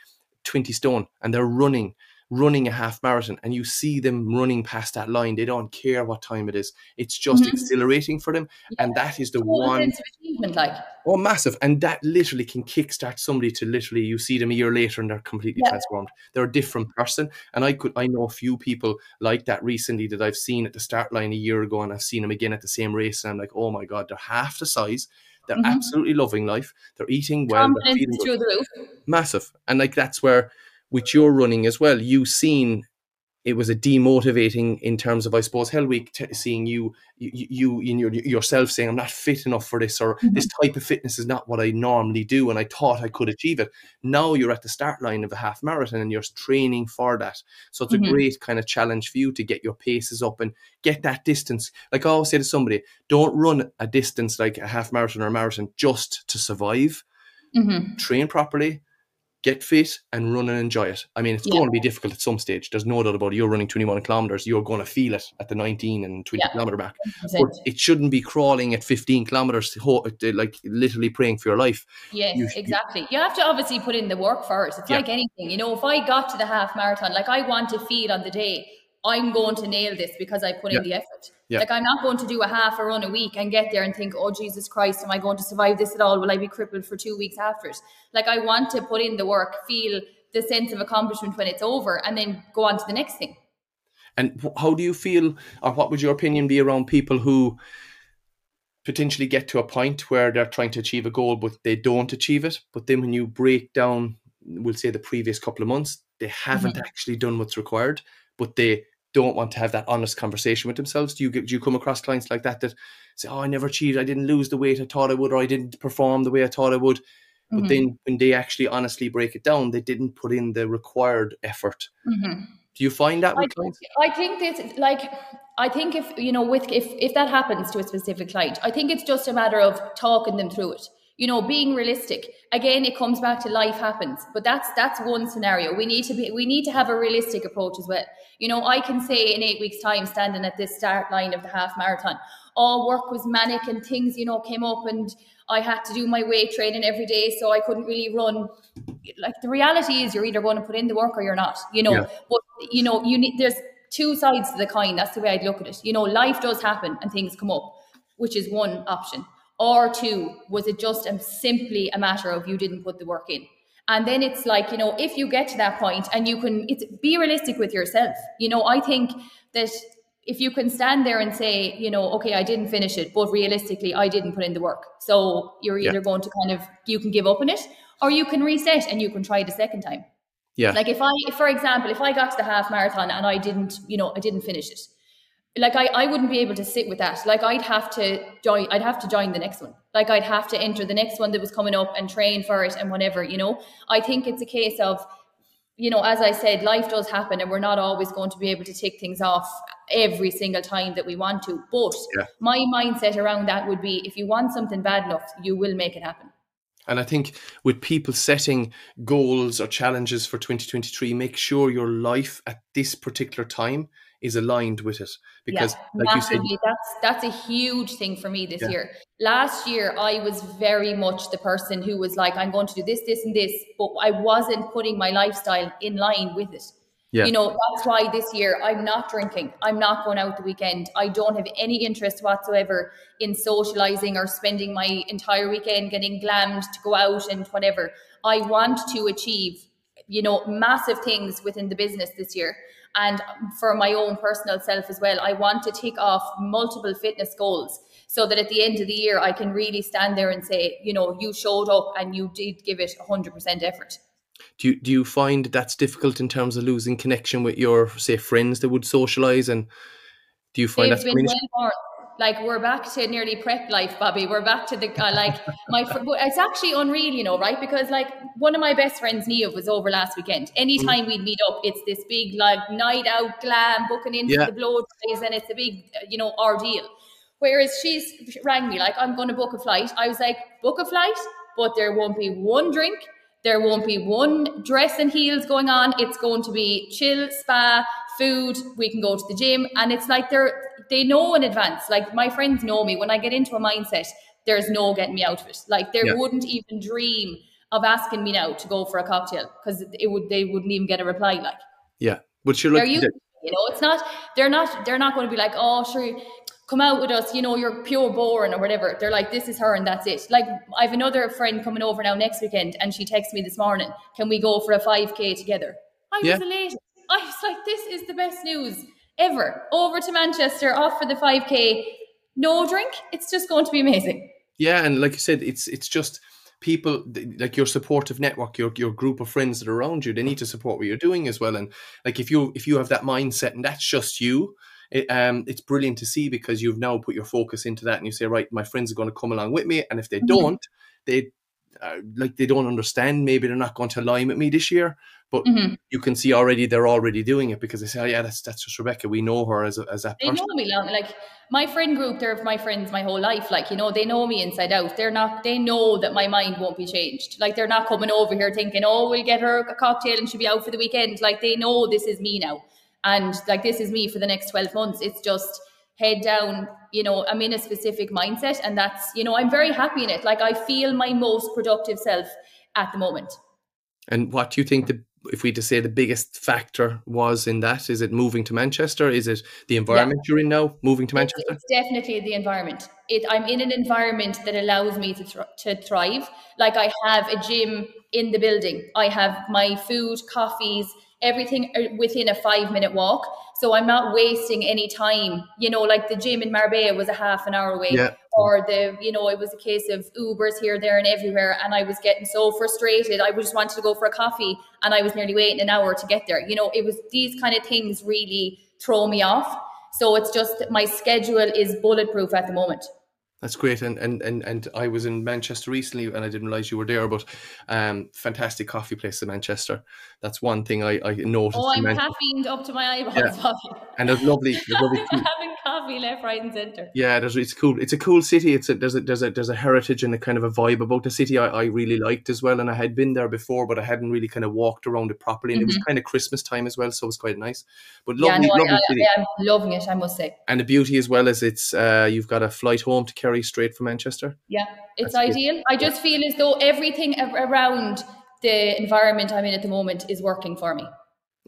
20 stone and they're running running a half marathon and you see them running past that line they don't care what time it is it's just Mhm. exhilarating for them and that is the Total one sense of achievement, like Oh, massive. And that literally can kickstart somebody to literally, you see them a year later and they're completely Yeah. transformed. They're a different person. And I could, I know a few people like that recently that I've seen at the start line a year ago and I've seen them again at the same race. And I'm like, oh my God, they're half the size. They're Mhm. absolutely loving life. They're eating well. They're feeling good. the roof. Massive. And like, that's where with your running as well, you seen it was a demotivating in terms of, I suppose, Hell Week, t- seeing you, you, you in your, yourself saying, I'm not fit enough for this, or Mhm. this type of fitness is not what I normally do, and I thought I could achieve it. Now you're at the start line of a half marathon and you're training for that. So it's Mhm. a great kind of challenge for you to get your paces up and get that distance. Like I always say to somebody, don't run a distance like a half marathon or a marathon just to survive. Mhm. Train properly, get fit, and run and enjoy it. I mean, it's Yeah. going to be difficult at some stage. There's no doubt about it. You're running 21 kilometers, you're going to feel it at the 19 and 20 Yeah. kilometer. 100%. But it shouldn't be crawling at 15 kilometers, to ho- to, like literally praying for your life. Yes, you exactly. You have to obviously put in the work first. It's Yeah. like anything, you know. If I got to the half marathon, like I want to feel on the day, I'm going to nail this because I put Yeah. in the effort. Yeah. Like I'm not going to do a half a run a week and get there and think, oh Jesus Christ, am I going to survive this at all? Will I be crippled for two weeks after it? Like I want to put in the work, feel the sense of accomplishment when it's over, and then go on to the next thing. And how do you feel, or what would your opinion be around people who potentially get to a point where they're trying to achieve a goal, but they don't achieve it? But then when you break down, we'll say the previous couple of months, they haven't mm-hmm. actually done what's required, but they don't want to have that honest conversation with themselves. Do you get, do you come across clients like that that say, "Oh, I never achieved. I didn't lose the weight I thought I would, or I didn't perform the way I thought I would." But Mhm. then when they actually honestly break it down, they didn't put in the required effort. Mhm. Do you find that I with think, clients? I think that like I think if you know with if if that happens to a specific client, I think it's just a matter of talking them through it. You know, being realistic. Again, it comes back to life happens, but that's that's one scenario. We need to be we need to have a realistic approach as well. You know, I can say in eight weeks' time, standing at this start line of the half marathon, all work was manic and things you know came up and I had to do my weight training every day, so I couldn't really run like the reality is you're either going to put in the work or you're not you know Yeah. but you know you need there's two sides to the coin that's the way i'd look at it you know life does happen and things come up which is one option or two was it just um, simply a matter of you didn't put the work in and then it's like you know if you get to that point and you can it's be realistic with yourself you know i think that if you can stand there and say you know okay i didn't finish it but realistically i didn't put in the work so you're Yeah. either going to kind of you can give up on it or you can reset and you can try it a second time Yeah. like if I, if, for example, if I got to the half marathon and I didn't, you know, I didn't finish it, like I, I wouldn't be able to sit with that. Like I'd have to join, I'd have to join the next one. Like I'd have to enter the next one that was coming up and train for it and whatever, you know. I think it's a case of, you know, as I said, life does happen and we're not always going to be able to tick things off every single time that we want to. But Yeah. my mindset around that would be if you want something bad enough, you will make it happen. And I think with people setting goals or challenges for 2023, make sure your life at this particular time is aligned with it. Because, like you said, that's that's a huge thing for me this Yeah. year. Last year, I was very much the person who was like, I'm going to do this, this, and this, but I wasn't putting my lifestyle in line with it. Yeah. You know, that's why this year I'm not drinking. I'm not going out the weekend. I don't have any interest whatsoever in socializing or spending my entire weekend getting glammed to go out and whatever. I want to achieve, you know, massive things within the business this year. And for my own personal self as well, I want to tick off multiple fitness goals so that at the end of the year, I can really stand there and say, you know, you showed up and you did give it 100% effort. do you, do you find that's difficult in terms of losing connection with your, say, friends that would socialize? And do you find They've that's been coming? well born. Like we're back to nearly prep life, Bobby. We're back to the uh, like my. Fr- it's actually unreal, you know, right? Because like one of my best friends, Neve, was over last weekend. Anytime mm. we'd meet up, it's this big like night out glam, booking into yeah. the blow dries, and it's a big, you know, ordeal. Whereas she's rang me like, I'm going to book a flight. I was like, book a flight, but there won't be one drink. There won't be one dress and heels going on. It's going to be chill, spa, food. We can go to the gym. And it's like they're, they know in advance. Like my friends know me. When I get into a mindset, there's no getting me out of it. Like they yeah. wouldn't even dream of asking me now to go for a cocktail because it would, they wouldn't even get a reply. Like, yeah. But you're like, you, you know, it's not, they're not, they're not going to be like, oh, sure, come out with us, you know, you're pure born or whatever. They're like, this is her and that's it. Like, I have another friend coming over now next weekend and she texts me this morning, can we go for a 5K together? I yeah. was elated. I was like, this is the best news ever. Over to Manchester, off for the 5K, no drink. It's just going to be amazing. Yeah. And like you said, it's, it's just, people like your supportive network your your group of friends that are around you they need to support what you're doing as well and like if you if you have that mindset and that's just you it, um, it's brilliant to see because you've now put your focus into that and you say, right, my friends are going to come along with me. And if they mm-hmm. don't, they uh, like they don't understand. Maybe they're not going to align with me this year, but mm-hmm. you can see already they're already doing it because they say, "Oh yeah, that's that's just Rebecca. We know her as a, as that." They person. know me long. Like my friend group, they're my friends my whole life. Like you know, they know me inside out. They're not. They know that my mind won't be changed. Like they're not coming over here thinking, "Oh, we'll get her a cocktail and she'll be out for the weekend." Like they know this is me now. And like this is me for the next 12 months. It's just head down, you know, I'm in a specific mindset and that's, you know, I'm very happy in it. Like I feel my most productive self at the moment. And what do you think the if we to say the biggest factor was in that? Is it moving to Manchester? Is it the environment yeah. you're in now, moving to Manchester? It's, definitely the environment. It, I'm in an environment that allows me to, th- to thrive. Like I have a gym in the building. I have my food, coffees, everything uh, within a five minute walk. So I'm not wasting any time. You know, like the gym in Marbella was a half an hour away. Yeah. Or the, you know, it was a case of Ubers here, there, and everywhere. And I was getting so frustrated. I just wanted to go for a coffee and I was nearly waiting an hour to get there. You know, it was these kind of things really throw me off. So it's just my schedule is bulletproof at the moment. That's great, and and and and I was in Manchester recently, and I didn't realize you were there. But um, fantastic coffee place in Manchester. That's one thing I, I noticed. Oh, I'm caffeined up to my eyeballs. Yeah. and it's lovely. There's lovely having coffee left, right, and centre. Yeah, there's, it's cool. It's a cool city. It's a there's a there's a there's a heritage and a kind of a vibe about the city. I, I really liked as well, and I had been there before, but I hadn't really kind of walked around it properly. And mm-hmm. it was mm-hmm. kind of Christmas time as well, so it was quite nice. But lovely, yeah, no, lovely I, city. I, I'm loving it. I must say. And the beauty as well is it's uh, you've got a flight home to Straight from Manchester. Yeah, it's That's ideal. Good. I just feel as though everything around the environment I'm in at the moment is working for me.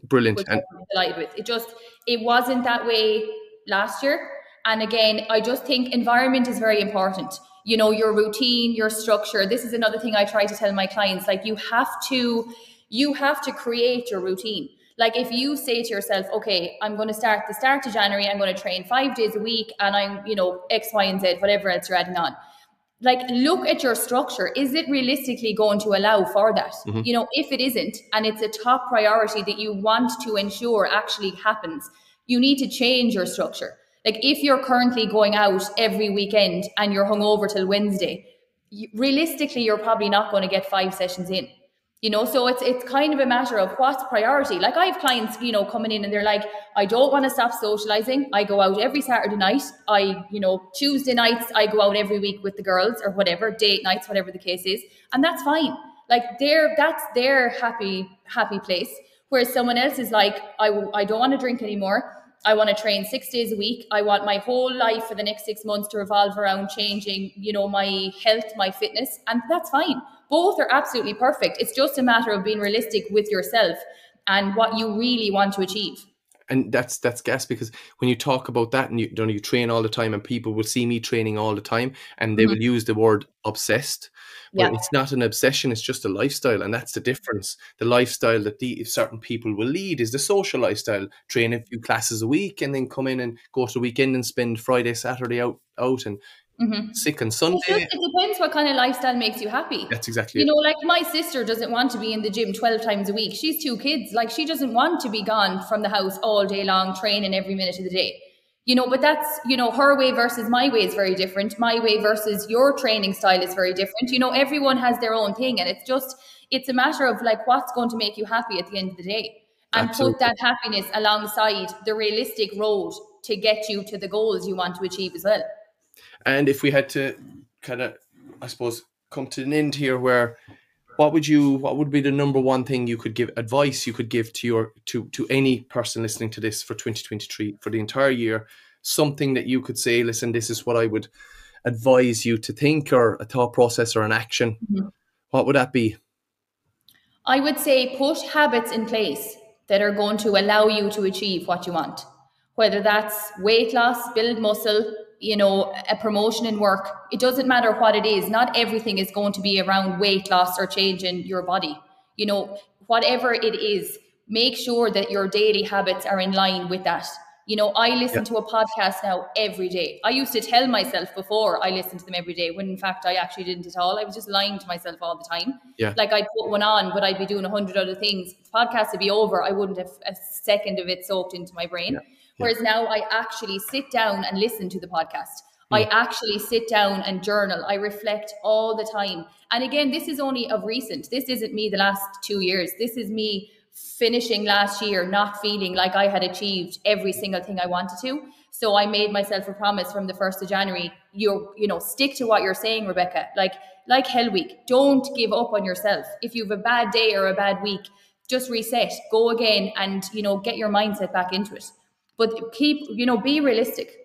Brilliant. and I'm delighted with. It just it wasn't that way last year. And again, I just think environment is very important. You know, your routine, your structure. This is another thing I try to tell my clients. Like you have to, you have to create your routine. Like if you say to yourself, okay, I'm going to start the start of January, I'm going to train five days a week and I'm, you know, X, Y, and Z, whatever else you're adding on. Like look at your structure. Is it realistically going to allow for that? Mm-hmm. You know, if it isn't, and it's a top priority that you want to ensure actually happens, you need to change your structure. Like if you're currently going out every weekend and you're hungover till Wednesday, realistically, you're probably not going to get five sessions in you know so it's it's kind of a matter of what's priority. Like i have clients you know coming in and they're like i don't want to stop socializing. I go out every saturday night. I you know tuesday nights i go out every week with the girls or whatever date nights whatever the case is. And that's fine. Like they're that's their happy happy place. Whereas someone else is like i, I don't want to drink anymore. I want to train six days a week. I want my whole life for the next six months to revolve around changing, you know, my health, my fitness, and that's fine. Both are absolutely perfect. It's just a matter of being realistic with yourself and what you really want to achieve. And that's that's gas because when you talk about that and you, you, know, you train all the time and people will see me training all the time and they mm-hmm. will use the word obsessed but yeah. it's not an obsession it's just a lifestyle and that's the difference the lifestyle that the certain people will lead is the social lifestyle train a few classes a week and then come in and go to the weekend and spend friday saturday out out and Mm-hmm. sick on Sunday. Just, it depends what kind of lifestyle makes you happy. That's exactly. You it. know, like my sister doesn't want to be in the gym twelve times a week. She's two kids. Like she doesn't want to be gone from the house all day long, training every minute of the day you know but that's you know her way versus my way is very different my way versus your training style is very different you know everyone has their own thing and it's just it's a matter of like what's going to make you happy at the end of the day and Absolutely. put that happiness alongside the realistic road to get you to the goals you want to achieve as well and if we had to kind of i suppose come to an end here where what would you what would be the number one thing you could give advice you could give to your to to any person listening to this for 2023 for the entire year? Something that you could say listen this is what i would advise you to think or a thought process or an action? Mm-hmm. what would that be? I would say put habits in place that are going to allow you to achieve what you want. Whether that's weight loss build muscle you know, a promotion in work, it doesn't matter what it is. Not everything is going to be around weight loss or changing your body. You know, whatever it is, make sure that your daily habits are in line with that. You know, I listen yeah. to a podcast now every day. I used to tell myself before I listened to them every day, when in fact I actually didn't at all. I was just lying to myself all the time. Yeah. Like I'd put one on, but I'd be doing a hundred other things. The podcast would be over. I wouldn't have a second of it soaked into my brain. Yeah. Whereas now I actually sit down and listen to the podcast. I actually sit down and journal. I reflect all the time. And again, this is only of recent. This isn't me the last two years. This is me finishing last year not feeling like I had achieved every single thing I wanted to. So I made myself a promise from the 1st of January, you you know, stick to what you're saying, Rebecca. Like like Hell Week, don't give up on yourself. If you have a bad day or a bad week, just reset, go again and, you know, get your mindset back into it. But keep, you know, be realistic.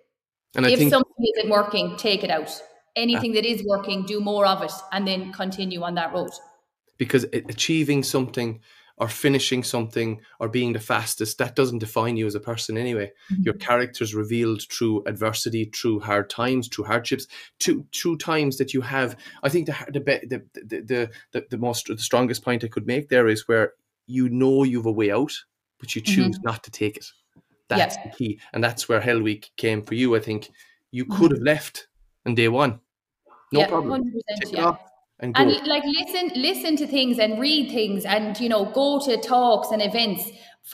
And if think, something isn't working, take it out. Anything uh, that is working, do more of it and then continue on that road. Because achieving something or finishing something or being the fastest, that doesn't define you as a person anyway. Mm-hmm. Your character's revealed through adversity, through hard times, through hardships, through, through times that you have. I think the the the the the, the most the strongest point I could make there is where you know you've a way out, but you choose mm-hmm. not to take it. That's the key. And that's where Hell Week came for you. I think you mm-hmm. could have left on day one. No yeah, problem. Yeah. and, and like listen listen to things and read things and you know go to talks and events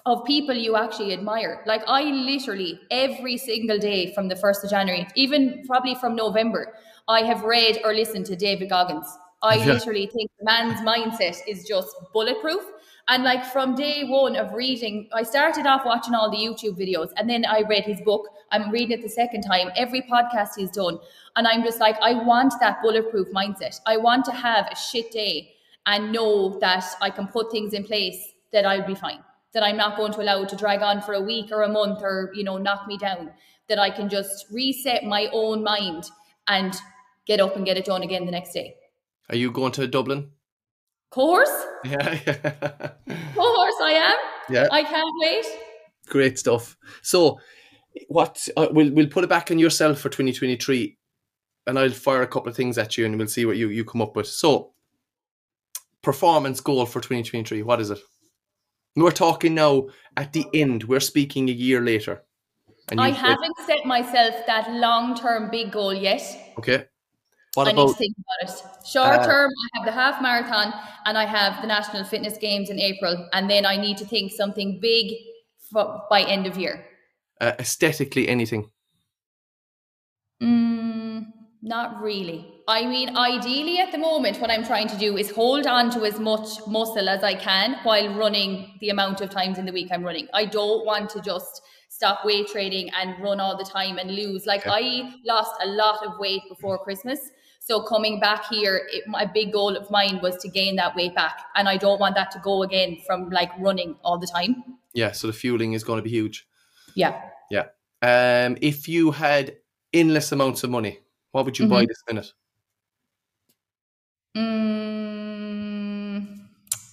of people you actually admire. Like I literally every single day from the 1st of January, even probably from November, I have read or listened to David Goggins. I yeah. literally think the man's mindset is just bulletproof. And like from day one of reading, I started off watching all the YouTube videos and then I read his book. I'm reading it the second time, every podcast he's done. And I'm just like, I want that bulletproof mindset. I want to have a shit day and know that I can put things in place that I'll be fine. That I'm not going to allow it to drag on for a week or a month or, you know, knock me down. That I can just reset my own mind and get up and get it done again the next day. Are you going to Dublin? Course. Yeah. course, I am. Yeah. I can't wait. Great stuff. So, what uh, we'll we'll put it back on yourself for 2023, and I'll fire a couple of things at you, and we'll see what you you come up with. So, performance goal for 2023. What is it? We're talking now at the end. We're speaking a year later. I haven't set myself that long term big goal yet. Okay. What I about, need to think about it. Short uh, term, I have the half marathon and I have the National Fitness Games in April. And then I need to think something big for, by end of year. Uh, aesthetically, anything? Mm, not really. I mean, ideally at the moment, what I'm trying to do is hold on to as much muscle as I can while running the amount of times in the week I'm running. I don't want to just stop weight training and run all the time and lose. Like okay. I lost a lot of weight before Christmas. So coming back here, it, my big goal of mine was to gain that weight back, and I don't want that to go again from like running all the time. Yeah, so the fueling is going to be huge. Yeah. Yeah. Um, if you had endless amounts of money, what would you mm-hmm. buy this minute? Mm,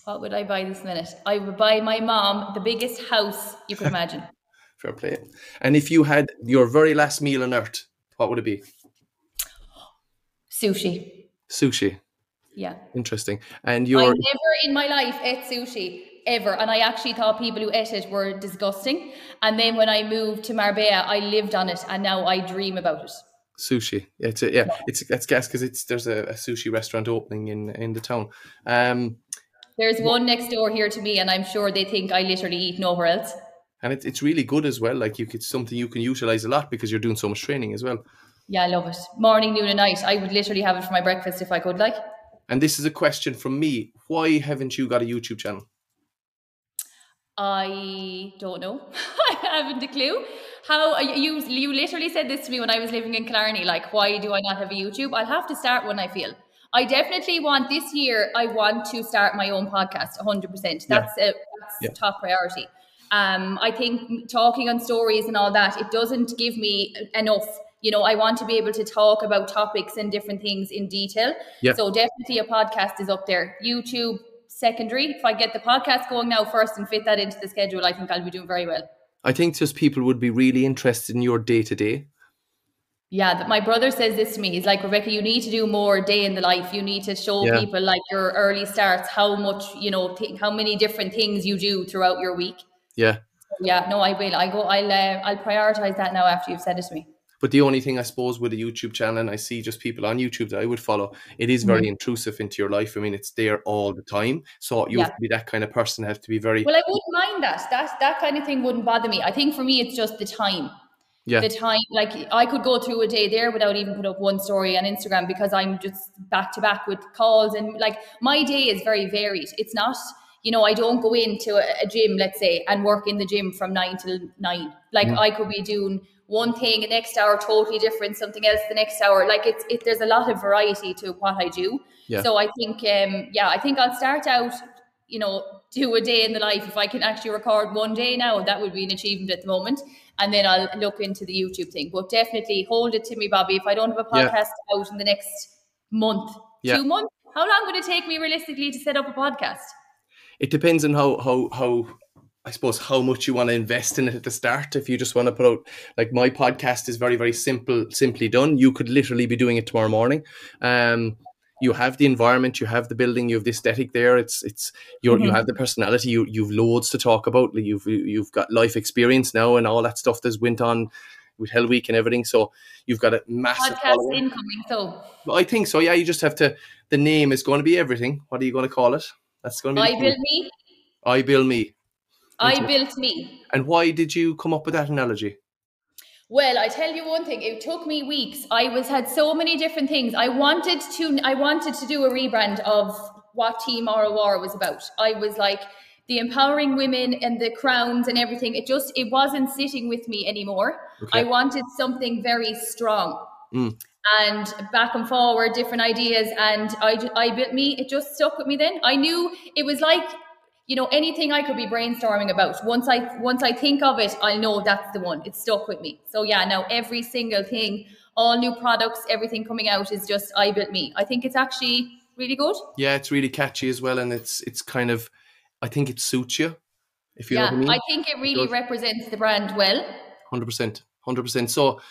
what would I buy this minute? I would buy my mom the biggest house you could imagine. Fair play. And if you had your very last meal on earth, what would it be? Sushi. Sushi. Yeah. Interesting. And you're I never in my life ate sushi ever. And I actually thought people who ate it were disgusting. And then when I moved to Marbella, I lived on it and now I dream about it. Sushi. It's a, yeah, it's it's gas because it's there's a, a, sushi restaurant opening in in the town. Um there's one next door here to me, and I'm sure they think I literally eat nowhere else. and it's it's really good as well. Like you could something you can utilize a lot because you're doing so much training as well. Yeah, I love it. Morning, noon, and night. I would literally have it for my breakfast if I could. Like. And this is a question from me. Why haven't you got a YouTube channel? I don't know. I haven't a clue. How you you literally said this to me when I was living in Killarney. Like, why do I not have a YouTube? I'll have to start when I feel. I definitely want this year. I want to start my own podcast. 100. percent That's yeah. a, that's yeah. top priority. Um, I think talking on stories and all that it doesn't give me enough. You know, I want to be able to talk about topics and different things in detail. Yeah. So definitely a podcast is up there. YouTube secondary. If I get the podcast going now first and fit that into the schedule, I think I'll be doing very well. I think just people would be really interested in your day to day yeah, that my brother says this to me. He's like, Rebecca, you need to do more day in the life. You need to show yeah. people like your early starts, how much, you know, th- how many different things you do throughout your week. Yeah. Yeah, no, I will. I go. I'll. Uh, I'll prioritize that now after you've said it to me. But the only thing I suppose with a YouTube channel, and I see just people on YouTube that I would follow, it is very mm-hmm. intrusive into your life. I mean, it's there all the time. So you yeah. have to be that kind of person, have to be very Well, I wouldn't mind that. That that kind of thing wouldn't bother me. I think for me it's just the time yeah. the time like i could go through a day there without even put up one story on instagram because i'm just back to back with calls and like my day is very varied it's not you know i don't go into a, gym let's say and work in the gym from nine till nine like mm. i could be doing one thing the next hour totally different something else the next hour like it's it, there's a lot of variety to what i do yeah. so i think um yeah i think i'll start out you know do a day in the life if i can actually record one day now that would be an achievement at the moment and then I'll look into the YouTube thing. But definitely hold it to me, Bobby. If I don't have a podcast yeah. out in the next month, yeah. two months, how long would it take me realistically to set up a podcast? It depends on how how how I suppose how much you want to invest in it at the start. If you just want to put out like my podcast is very very simple, simply done. You could literally be doing it tomorrow morning. Um, you have the environment, you have the building, you have the aesthetic there. It's it's you mm-hmm. you have the personality. You you've loads to talk about. You've you've got life experience now and all that stuff that's went on with Hell Week and everything. So you've got a massive podcast following. incoming. So I think so. Yeah, you just have to. The name is going to be everything. What are you going to call it? That's going to be. I build me. I build me. I built me. And why did you come up with that analogy? Well, I tell you one thing, it took me weeks. I was had so many different things. I wanted to I wanted to do a rebrand of what Team ROR was about. I was like the empowering women and the crowns and everything. It just it wasn't sitting with me anymore. Okay. I wanted something very strong. Mm. And back and forward, different ideas, and I, I built me. It just stuck with me. Then I knew it was like you know anything i could be brainstorming about. Once i once i think of it i know that's the one. It's stuck with me. So yeah now every single thing all new products everything coming out is just i built me. I think it's actually really good. Yeah it's really catchy as well and it's it's kind of i think it suits you if you yeah, know what i mean. I think it really it represents the brand well. 100% 100% so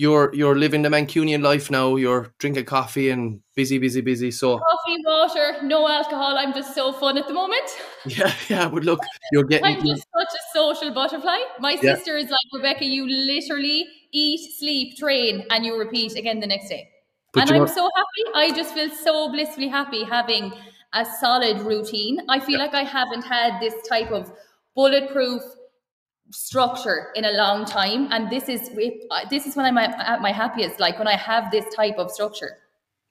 you're you're living the Mancunian life now. You're drinking coffee and busy, busy, busy. So coffee, water, no alcohol. I'm just so fun at the moment. Yeah, yeah. But look, you're getting. I'm just such a social butterfly. My yeah. sister is like Rebecca. You literally eat, sleep, train, and you repeat again the next day. But and I'm so happy. I just feel so blissfully happy having a solid routine. I feel yeah. like I haven't had this type of bulletproof structure in a long time. And this is uh, this is when i'm at my happiest like when i have this type of structure.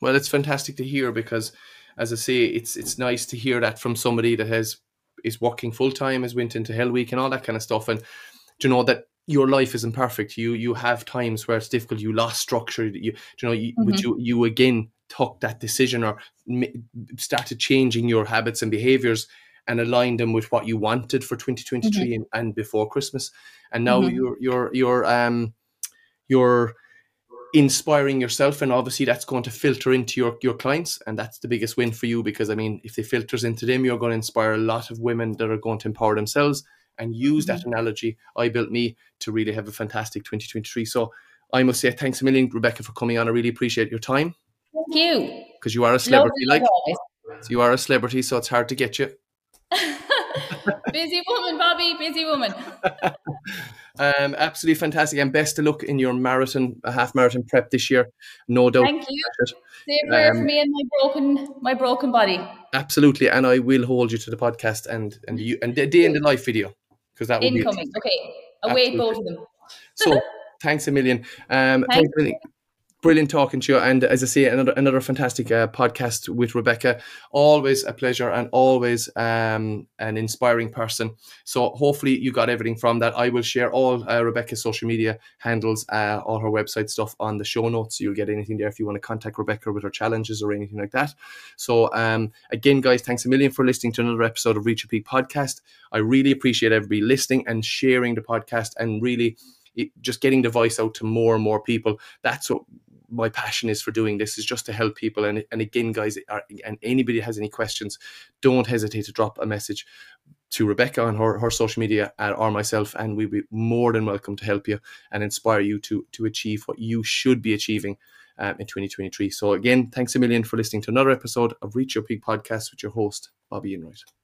Well it's fantastic to hear because as i say it's it's nice to hear that from somebody that has is working full time has went into hell week and all that kind of stuff. And you know that your life isn't perfect? You you have times where it's difficult. You lost structure. You, you know you, mm-hmm. but you you again took that decision or started changing your habits and behaviors and align them with what you wanted for 2023 mm-hmm. and, and, before Christmas. And now mm-hmm. you're you're you're um you're inspiring yourself and obviously that's going to filter into your your clients and that's the biggest win for you because I mean if it filters into them you're going to inspire a lot of women that are going to empower themselves and use mm-hmm. that analogy I built me to really have a fantastic 2023 so I must say thanks a million Rebecca for coming on I really appreciate your time thank you because you are a celebrity like so you are a celebrity so it's hard to get you busy woman, Bobby. Busy woman. um, absolutely fantastic, and best of luck in your marathon, a half marathon prep this year. No doubt. Thank you. Same um, for me and my broken, my broken body. Absolutely, and I will hold you to the podcast and and you and the day in the life video because that would incoming. be okay, await both of them. so thanks a million. Um, thanks. thanks a million brilliant talking to you. And as i say another another fantastic uh, podcast with rebecca. Always a pleasure and always um, an inspiring person. So hopefully you got everything from that. I will share all uh, rebecca's social media handles uh, all her website stuff on the show notes. You'll get anything there if you want to contact rebecca with her challenges or anything like that. So um, again guys thanks a million for listening to another episode of reach your peak podcast. I really appreciate everybody listening and sharing the podcast and really just getting the voice out to more and more people. That's what my passion is for doing this is just to help people. And, and again, guys, and anybody has any questions, don't hesitate to drop a message to Rebecca on her, her social media or myself, and we'd be more than welcome to help you and inspire you to to achieve what you should be achieving um, in 2023. So again, thanks a million for listening to another episode of Reach Your Peak podcast with your host, Bobby Enright.